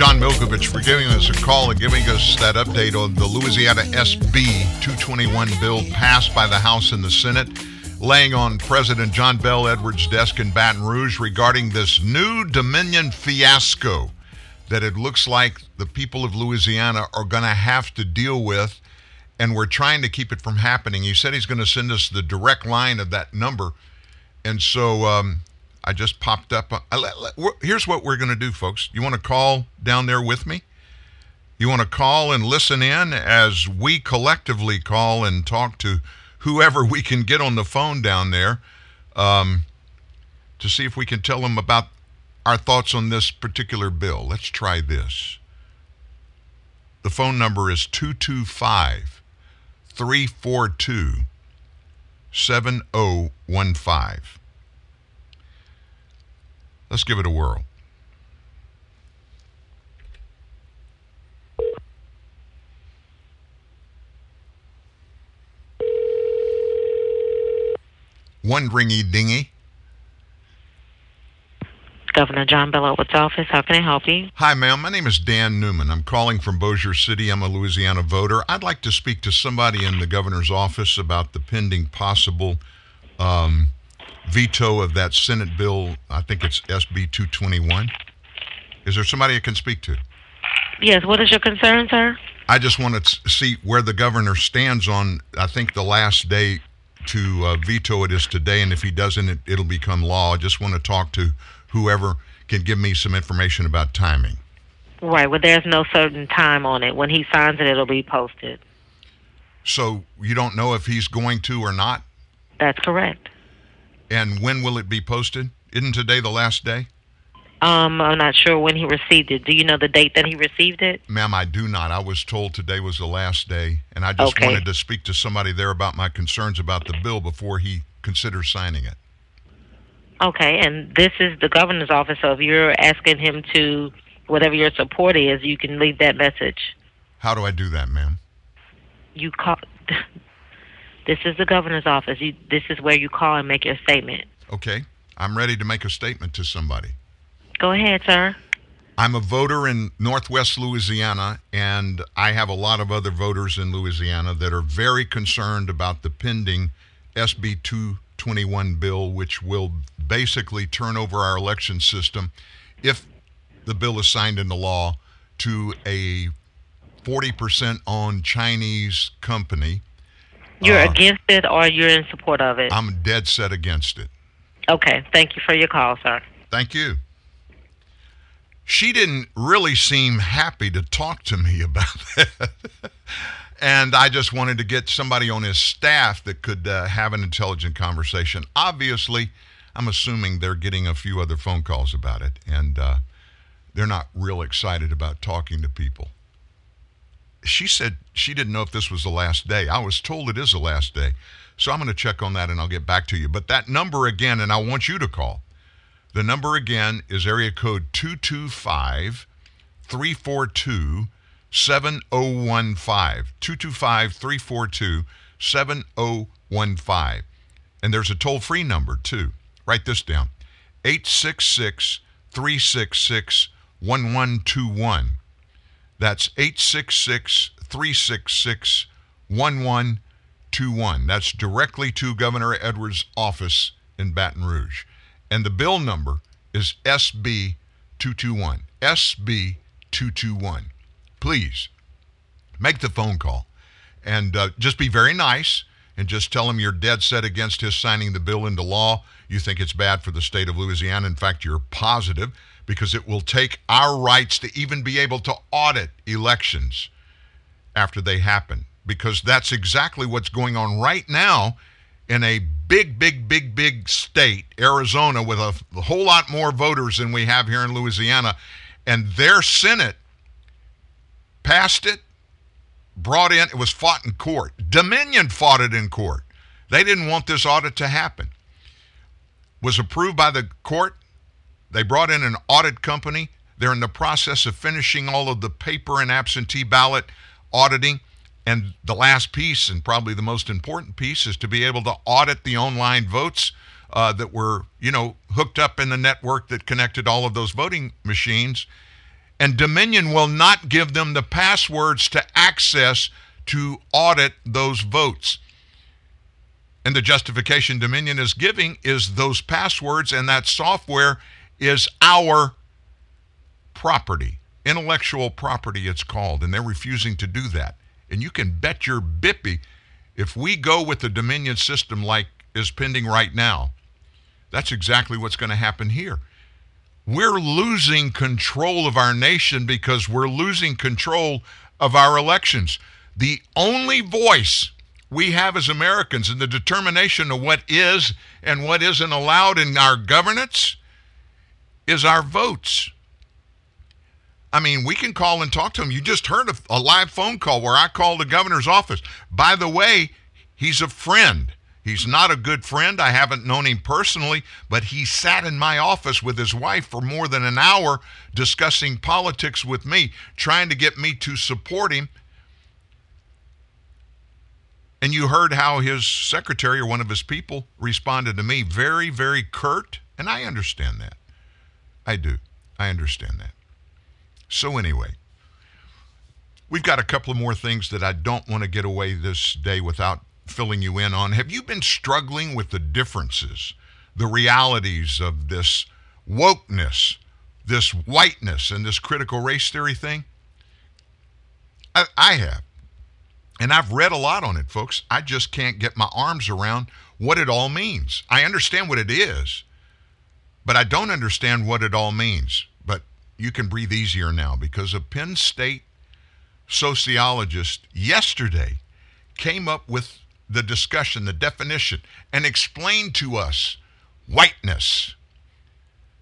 John Milkovich for giving us a call and giving us that update on the Louisiana SB 221 bill passed by the House and the Senate, laying on President John Bel Edwards' desk in Baton Rouge regarding this new Dominion fiasco that it looks like the people of Louisiana are going to have to deal with, and we're trying to keep it from happening. He said he's going to send us the direct line of that number. And so um, I just popped up. Let- here's what we're going to do, folks. You want to call down there with me? You want to call and listen in as we collectively call and talk to whoever we can get on the phone down there um, to see if we can tell them about our thoughts on this particular bill. Let's try this. The phone number is 225 342 7015. Let's give it a whirl. One ringy dingy. Governor John Bel Edwards' office. How can I help you? Hi, ma'am. My name is Dan Newman. I'm calling from Bossier City. I'm a Louisiana voter. I'd like to speak to somebody in the governor's office about the pending possible um, veto of that Senate bill. I think it's SB 221. Is there somebody I can speak to? Yes. What is your concern, sir? I just want to see where the governor stands on. I think the last day to uh, veto it is today, and if he doesn't, it, it'll become law. I just want to talk to whoever can give me some information about timing. Right. Well, there's no certain time on it. When he signs it, it'll be posted. So you don't know if he's going to or not? That's correct. And when will it be posted? Isn't today the last day? Um, I'm not sure when he received it. Do you know the date that he received it? Ma'am, I do not. I was told today was the last day, and I just Okay. wanted to speak to somebody there about my concerns about the bill before he considers signing it. Okay, and this is the governor's office, so if you're asking him to, whatever your support is, you can leave that message. How do I do that, ma'am? You call. This is the governor's office. You, this is where you call and make your statement. Okay, I'm ready to make a statement to somebody. Go ahead, sir. I'm a voter in Northwest Louisiana, and I have a lot of other voters in Louisiana that are very concerned about the pending SB 221 bill, which will basically turn over our election system if the bill is signed into law to a 40% owned Chinese company. You're Uh, against it or you're in support of it? I'm dead set against it. okay, thank you for your call, sir. Thank you. She didn't really seem happy to talk to me about that. and I just wanted to get somebody on his staff that could uh, have an intelligent conversation. Obviously, I'm assuming they're getting a few other phone calls about it, and uh, they're not real excited about talking to people. She said she didn't know if this was the last day. I was told it is the last day. So I'm going to check on that and I'll get back to you. But that number again, and I want you to call. The number again is area code 225 342 7015. 225 342 7015. And there's a toll free number too. Write this down 866 366 1121. That's 866 366 1121. That's directly to Governor Edwards' office in Baton Rouge. And the bill number is SB 221. SB 221. Please make the phone call and uh, just be very nice and just tell him you're dead set against his signing the bill into law. You think it's bad for the state of Louisiana. In fact, you're positive because it will take our rights to even be able to audit elections after they happen. Because that's exactly what's going on right now in a big, big, big, big state, Arizona, with a, a whole lot more voters than we have here in Louisiana. And their Senate passed it, brought in, it was fought in court. Dominion fought it in court. They didn't want this audit to happen. Was approved by the court. They brought in an audit company. They're in the process of finishing all of the paper and absentee ballot auditing. And the last piece, and probably the most important piece, is to be able to audit the online votes uh, that were, you know, hooked up in the network that connected all of those voting machines. And Dominion will not give them the passwords to access to audit those votes. And the justification Dominion is giving is those passwords and that software is our property, intellectual property, it's called. And they're refusing to do that. And you can bet your bippy if we go with the Dominion system like is pending right now, that's exactly what's going to happen here. We're losing control of our nation because we're losing control of our elections. The only voice we have as Americans in the determination of what is and what isn't allowed in our governance is our votes. I mean, we can call and talk to him. You just heard a, a live phone call where I called the governor's office. By the way, he's a friend. He's not a good friend. I haven't known him personally, but he sat in my office with his wife for more than an hour discussing politics with me, trying to get me to support him. And you heard how his secretary or one of his people responded to me very, very curt. And I understand that. I do. I understand that. So, anyway, we've got a couple of more things that I don't want to get away this day without filling you in on. Have you been struggling with the differences, the realities of this wokeness, this whiteness, and this critical race theory thing? I, I have. And I've read a lot on it, folks. I just can't get my arms around what it all means. I understand what it is, but I don't understand what it all means. But you can breathe easier now because a Penn State sociologist yesterday came up with the discussion, the definition, and explained to us whiteness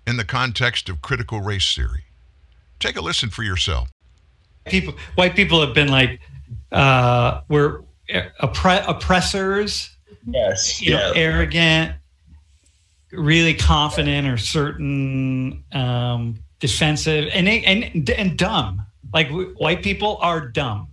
in the context of critical race theory. Take a listen for yourself. People, white people have been like, uh, we're oppre- oppressors. Yes. You know, yeah. arrogant, really confident or certain, um, defensive, and and and dumb. Like white people are dumb,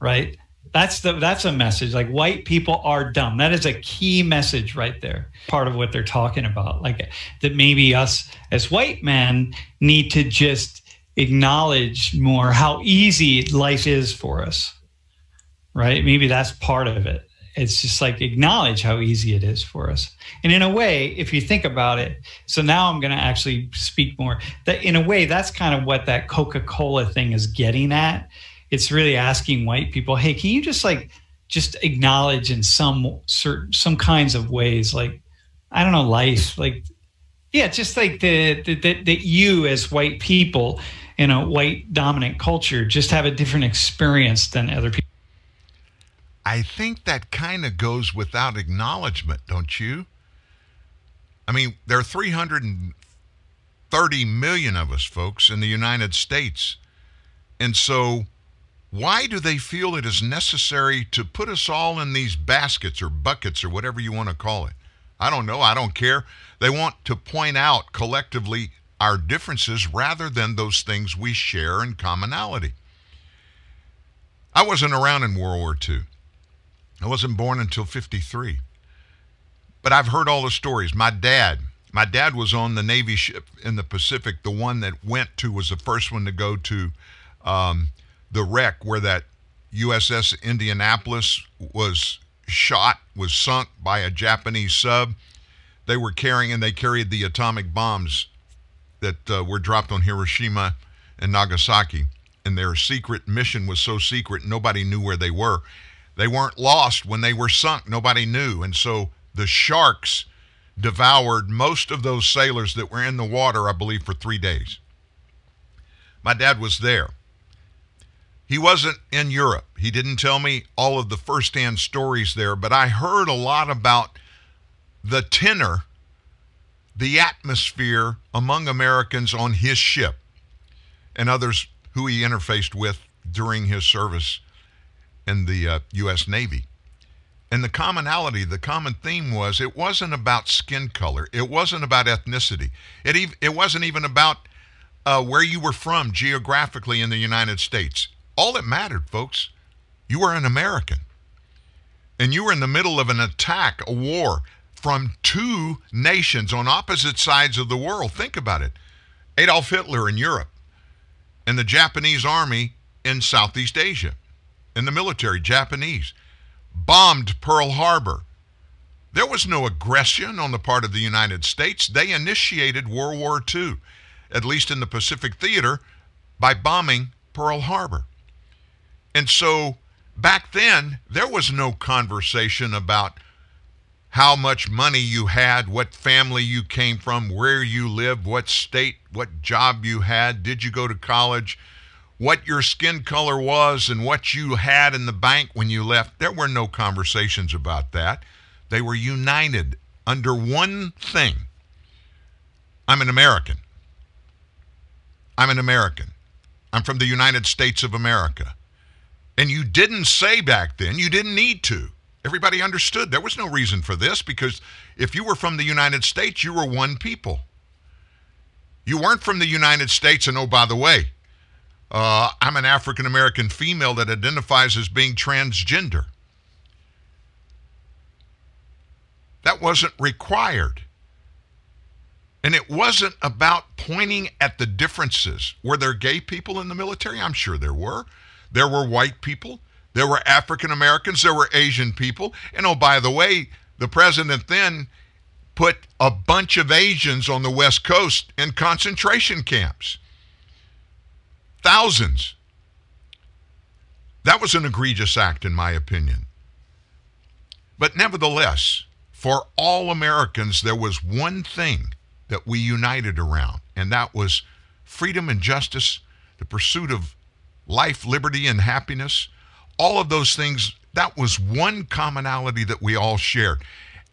right? That's the that's a message. Like white people are dumb. That is a key message right there. Part of what they're talking about. Like that maybe us as white men need to just acknowledge more how easy life is for us. Right? Maybe that's part of it. It's just like acknowledge how easy it is for us. And in a way, if you think about it, so now I'm going to actually speak more. That in a way, that's kind of what that Coca-Cola thing is getting at it's really asking white people, hey, can you just like just acknowledge in some certain some kinds of ways, like I don't know, life, like yeah, just like the that that you as white people in a white dominant culture just have a different experience than other people. I think that kind of goes without acknowledgement, don't you? I mean, there are 330 million of us, folks, in the United States. And so why do they feel it is necessary to put us all in these baskets or buckets or whatever you want to call it? I don't know. I don't care. They want to point out collectively our differences rather than those things we share in commonality. I wasn't around in World War II. I wasn't born until 53. But I've heard all the stories. My dad, my dad was on the Navy ship in the Pacific. The one that went to was the first one to go to um, the wreck where that USS Indianapolis was shot, was sunk by a Japanese sub. They were carrying, and they carried the atomic bombs that uh, were dropped on Hiroshima and Nagasaki. And their secret mission was so secret, nobody knew where they were. They weren't lost when they were sunk, nobody knew. And so the sharks devoured most of those sailors that were in the water, I believe, for three days. My dad was there. He wasn't in Europe. He didn't tell me all of the firsthand stories there, but I heard a lot about the tenor, the atmosphere among Americans on his ship and others who he interfaced with during his service in the uh, U.S. Navy. And the commonality, the common theme was it wasn't about skin color, it wasn't about ethnicity, it, ev- it wasn't even about uh, where you were from geographically in the United States. All that mattered, folks, you were an American. And you were in the middle of an attack, a war from two nations on opposite sides of the world. Think about it Adolf Hitler in Europe and the Japanese army in Southeast Asia, and the military, Japanese, bombed Pearl Harbor. There was no aggression on the part of the United States. They initiated World War II, at least in the Pacific Theater, by bombing Pearl Harbor. And so back then, there was no conversation about how much money you had, what family you came from, where you lived, what state, what job you had, did you go to college, what your skin color was, and what you had in the bank when you left. There were no conversations about that. They were united under one thing I'm an American. I'm an American. I'm from the United States of America. And you didn't say back then, you didn't need to. Everybody understood there was no reason for this because if you were from the United States, you were one people. You weren't from the United States, and oh, by the way, uh, I'm an African American female that identifies as being transgender. That wasn't required. And it wasn't about pointing at the differences. Were there gay people in the military? I'm sure there were. There were white people. There were African Americans. There were Asian people. And oh, by the way, the president then put a bunch of Asians on the West Coast in concentration camps. Thousands. That was an egregious act, in my opinion. But nevertheless, for all Americans, there was one thing that we united around, and that was freedom and justice, the pursuit of life, liberty, and happiness. All of those things That was one commonality that we all shared.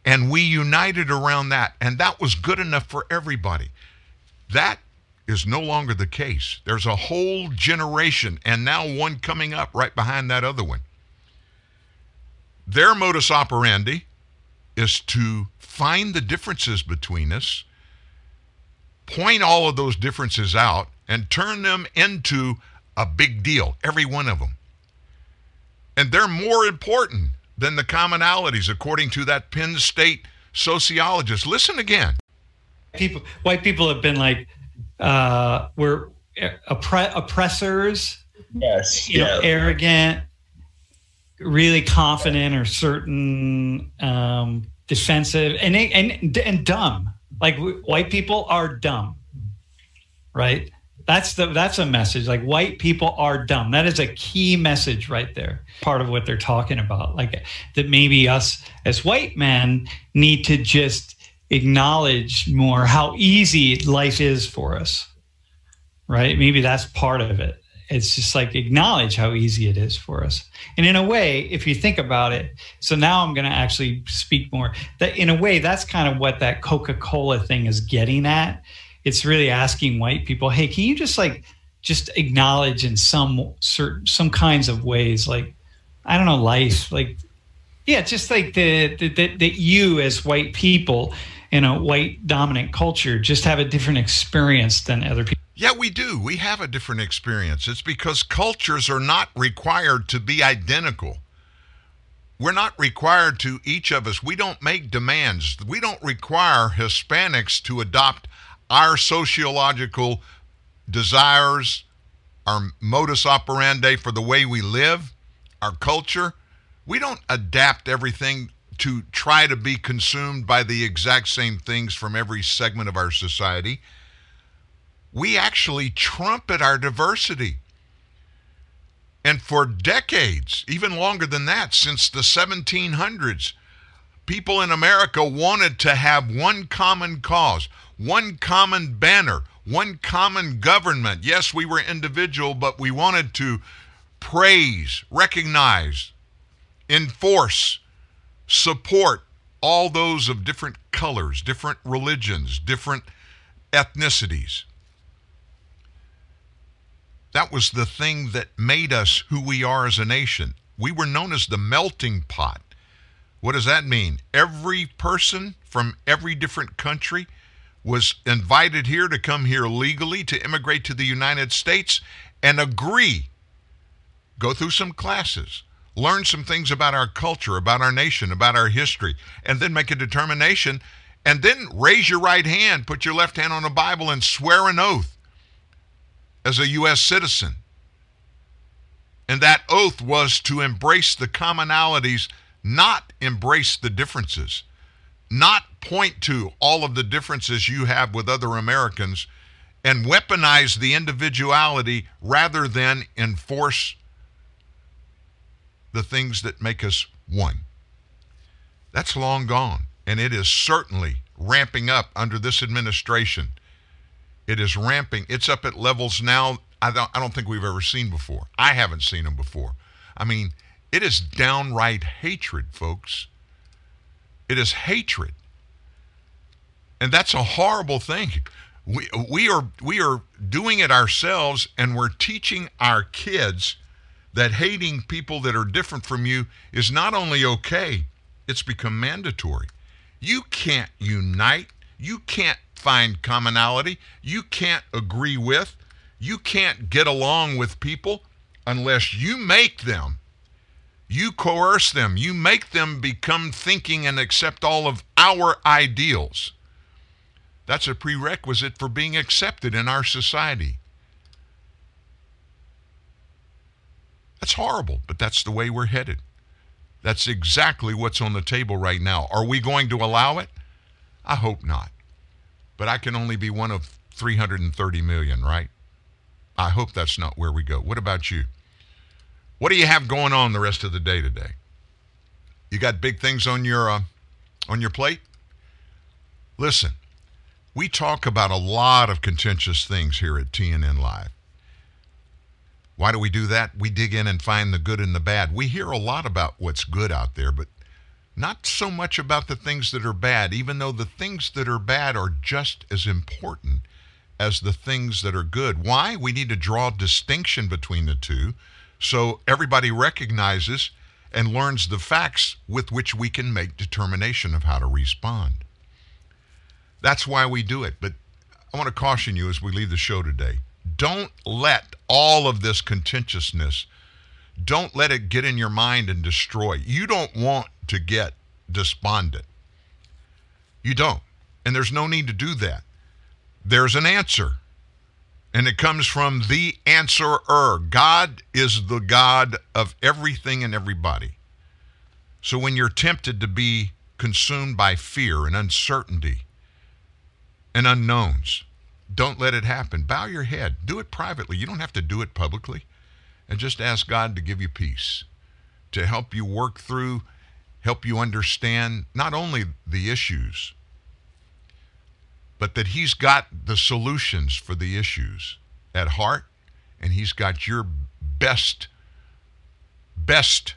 And we united around that. And that was good enough for everybody. That is no longer the case. There's a whole generation, and now one coming up right behind that other one. Their modus operandi is to find the differences between us, point all of those differences out, and turn them into a big deal, every one of them. And they're more important than the commonalities, according to that Penn State sociologist. Listen again. People, white people have been like, uh, we're oppre- oppressors. Yes. You yeah. know, arrogant, really confident or certain, um, defensive, and and and dumb. Like white people are dumb, right? That's the that's a message. Like white people are dumb. That is a key message right there. Part of what they're talking about. Like that maybe us as white men need to just acknowledge more how easy life is for us. Right? Maybe that's part of it. It's just like acknowledge how easy it is for us. And in a way, if you think about it, so now I'm going to actually speak more. That in a way, that's kind of what that Coca-Cola thing is getting at it's really asking white people, hey, can you just like just acknowledge in some certain some kinds of ways, like I don't know, life, like yeah, just like the that that you as white people in a white dominant culture just have a different experience than other people. Yeah, we do. We have a different experience. It's because cultures are not required to be identical. We're not required to, each of us, we don't make demands. We don't require Hispanics to adopt our sociological desires, our modus operandi for the way we live, our culture. We don't adapt everything to try to be consumed by the exact same things from every segment of our society. We actually trumpet our diversity. And for decades, even longer than that, since the 1700s, people in America wanted to have one common cause, one common banner, one common government. Yes, we were individual, but we wanted to praise, recognize, enforce, support all those of different colors, different religions, different ethnicities. That was the thing that made us who we are as a nation. We were known as the melting pot. What does that mean? Every person from every different country was invited here to come here legally to immigrate to the United States and agree, go through some classes, learn some things about our culture, about our nation, about our history, and then make a determination, and then raise your right hand, put your left hand on the Bible, and swear an oath as a U.S. citizen. And that oath was to embrace the commonalities, not embrace the differences, not point to all of the differences you have with other Americans and weaponize the individuality rather than enforce the things that make us one. That's long gone, and it is certainly ramping up under this administration. It is ramping. It's up at levels now I don't, I don't think we've ever seen before. I haven't seen them before. I mean, it is downright hatred, folks. It is hatred. And that's a horrible thing. We, we are we are doing it ourselves and we're teaching our kids that hating people that are different from you is not only okay, it's become mandatory. You can't unite, you can't find commonality, you can't agree with, you can't get along with people unless you make them. You coerce them. You make them become thinking and accept all of our ideals. That's a prerequisite for being accepted in our society. That's horrible, but that's the way we're headed. That's exactly what's on the table right now. Are we going to allow it? I hope not. But I can only be one of 330 million, right? I hope that's not where we go. What about you? What do you have going on the rest of the day today? You got big things on your uh, on your plate? Listen, we talk about a lot of contentious things here at TNN Live. Why do we do that? We dig in and find the good and the bad. We hear a lot about what's good out there, but not so much about the things that are bad, even though the things that are bad are just as important as the things that are good. Why? We need to draw a distinction between the two so everybody recognizes and learns the facts with which we can make determination of how to respond. That's why we do it. But I want to caution you as we leave the show today. Don't let all of this contentiousness, don't let it get in your mind and destroy. You don't want to get despondent. You don't. And there's no need to do that. There's an answer. And it comes from the answerer. God is the God of everything and everybody. So when you're tempted to be consumed by fear and uncertainty and unknowns, don't let it happen. Bow your head. Do it privately. You don't have to do it publicly. And just ask God to give you peace, to help you work through, help you understand not only the issues, but that He's got the solutions for the issues at heart, and He's got your best, best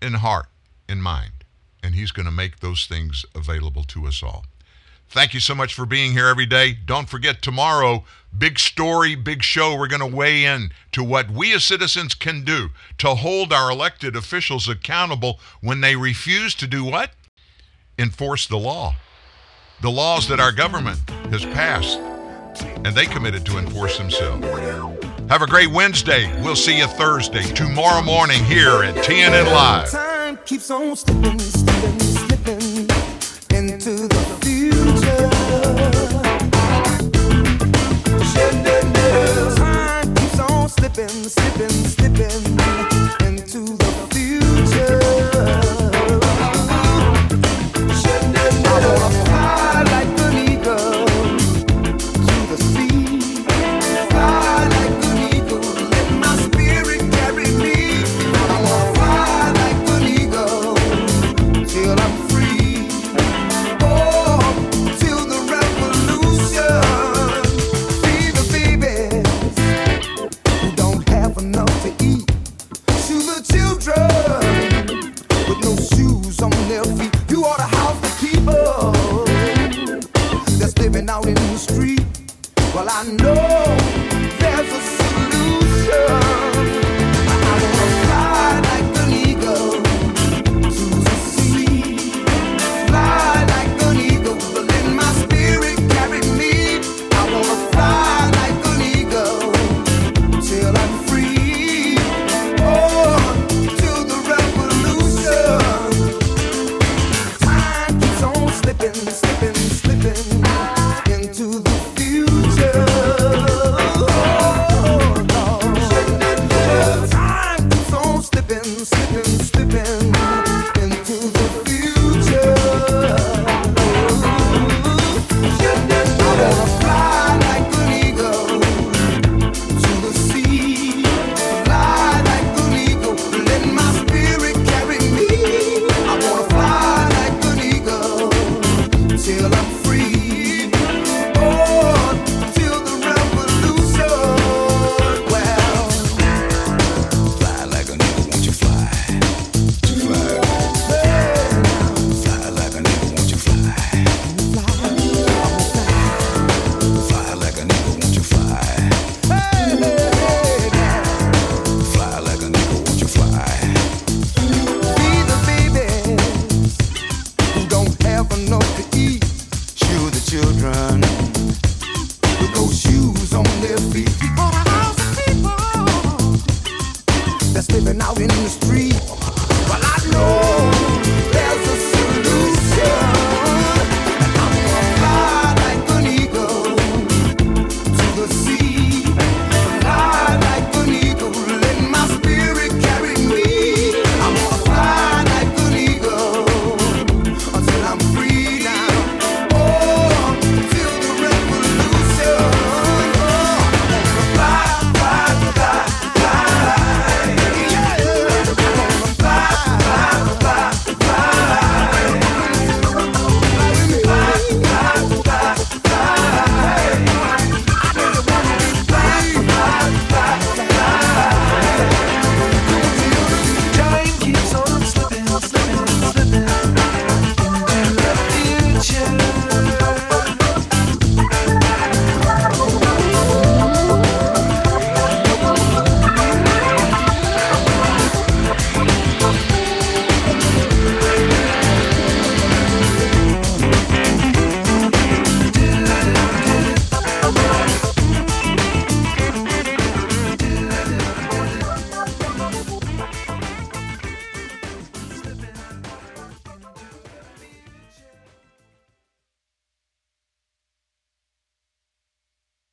in heart, in mind. And He's going to make those things available to us all. Thank you so much for being here every day. Don't forget tomorrow, big story, big show. We're going to weigh in to what we as citizens can do to hold our elected officials accountable when they refuse to do what? Enforce the law. The laws that our government has passed and they committed to enforce themselves. Have a great Wednesday. We'll see you Thursday, tomorrow morning here at TNN Live. Slipping, slipping,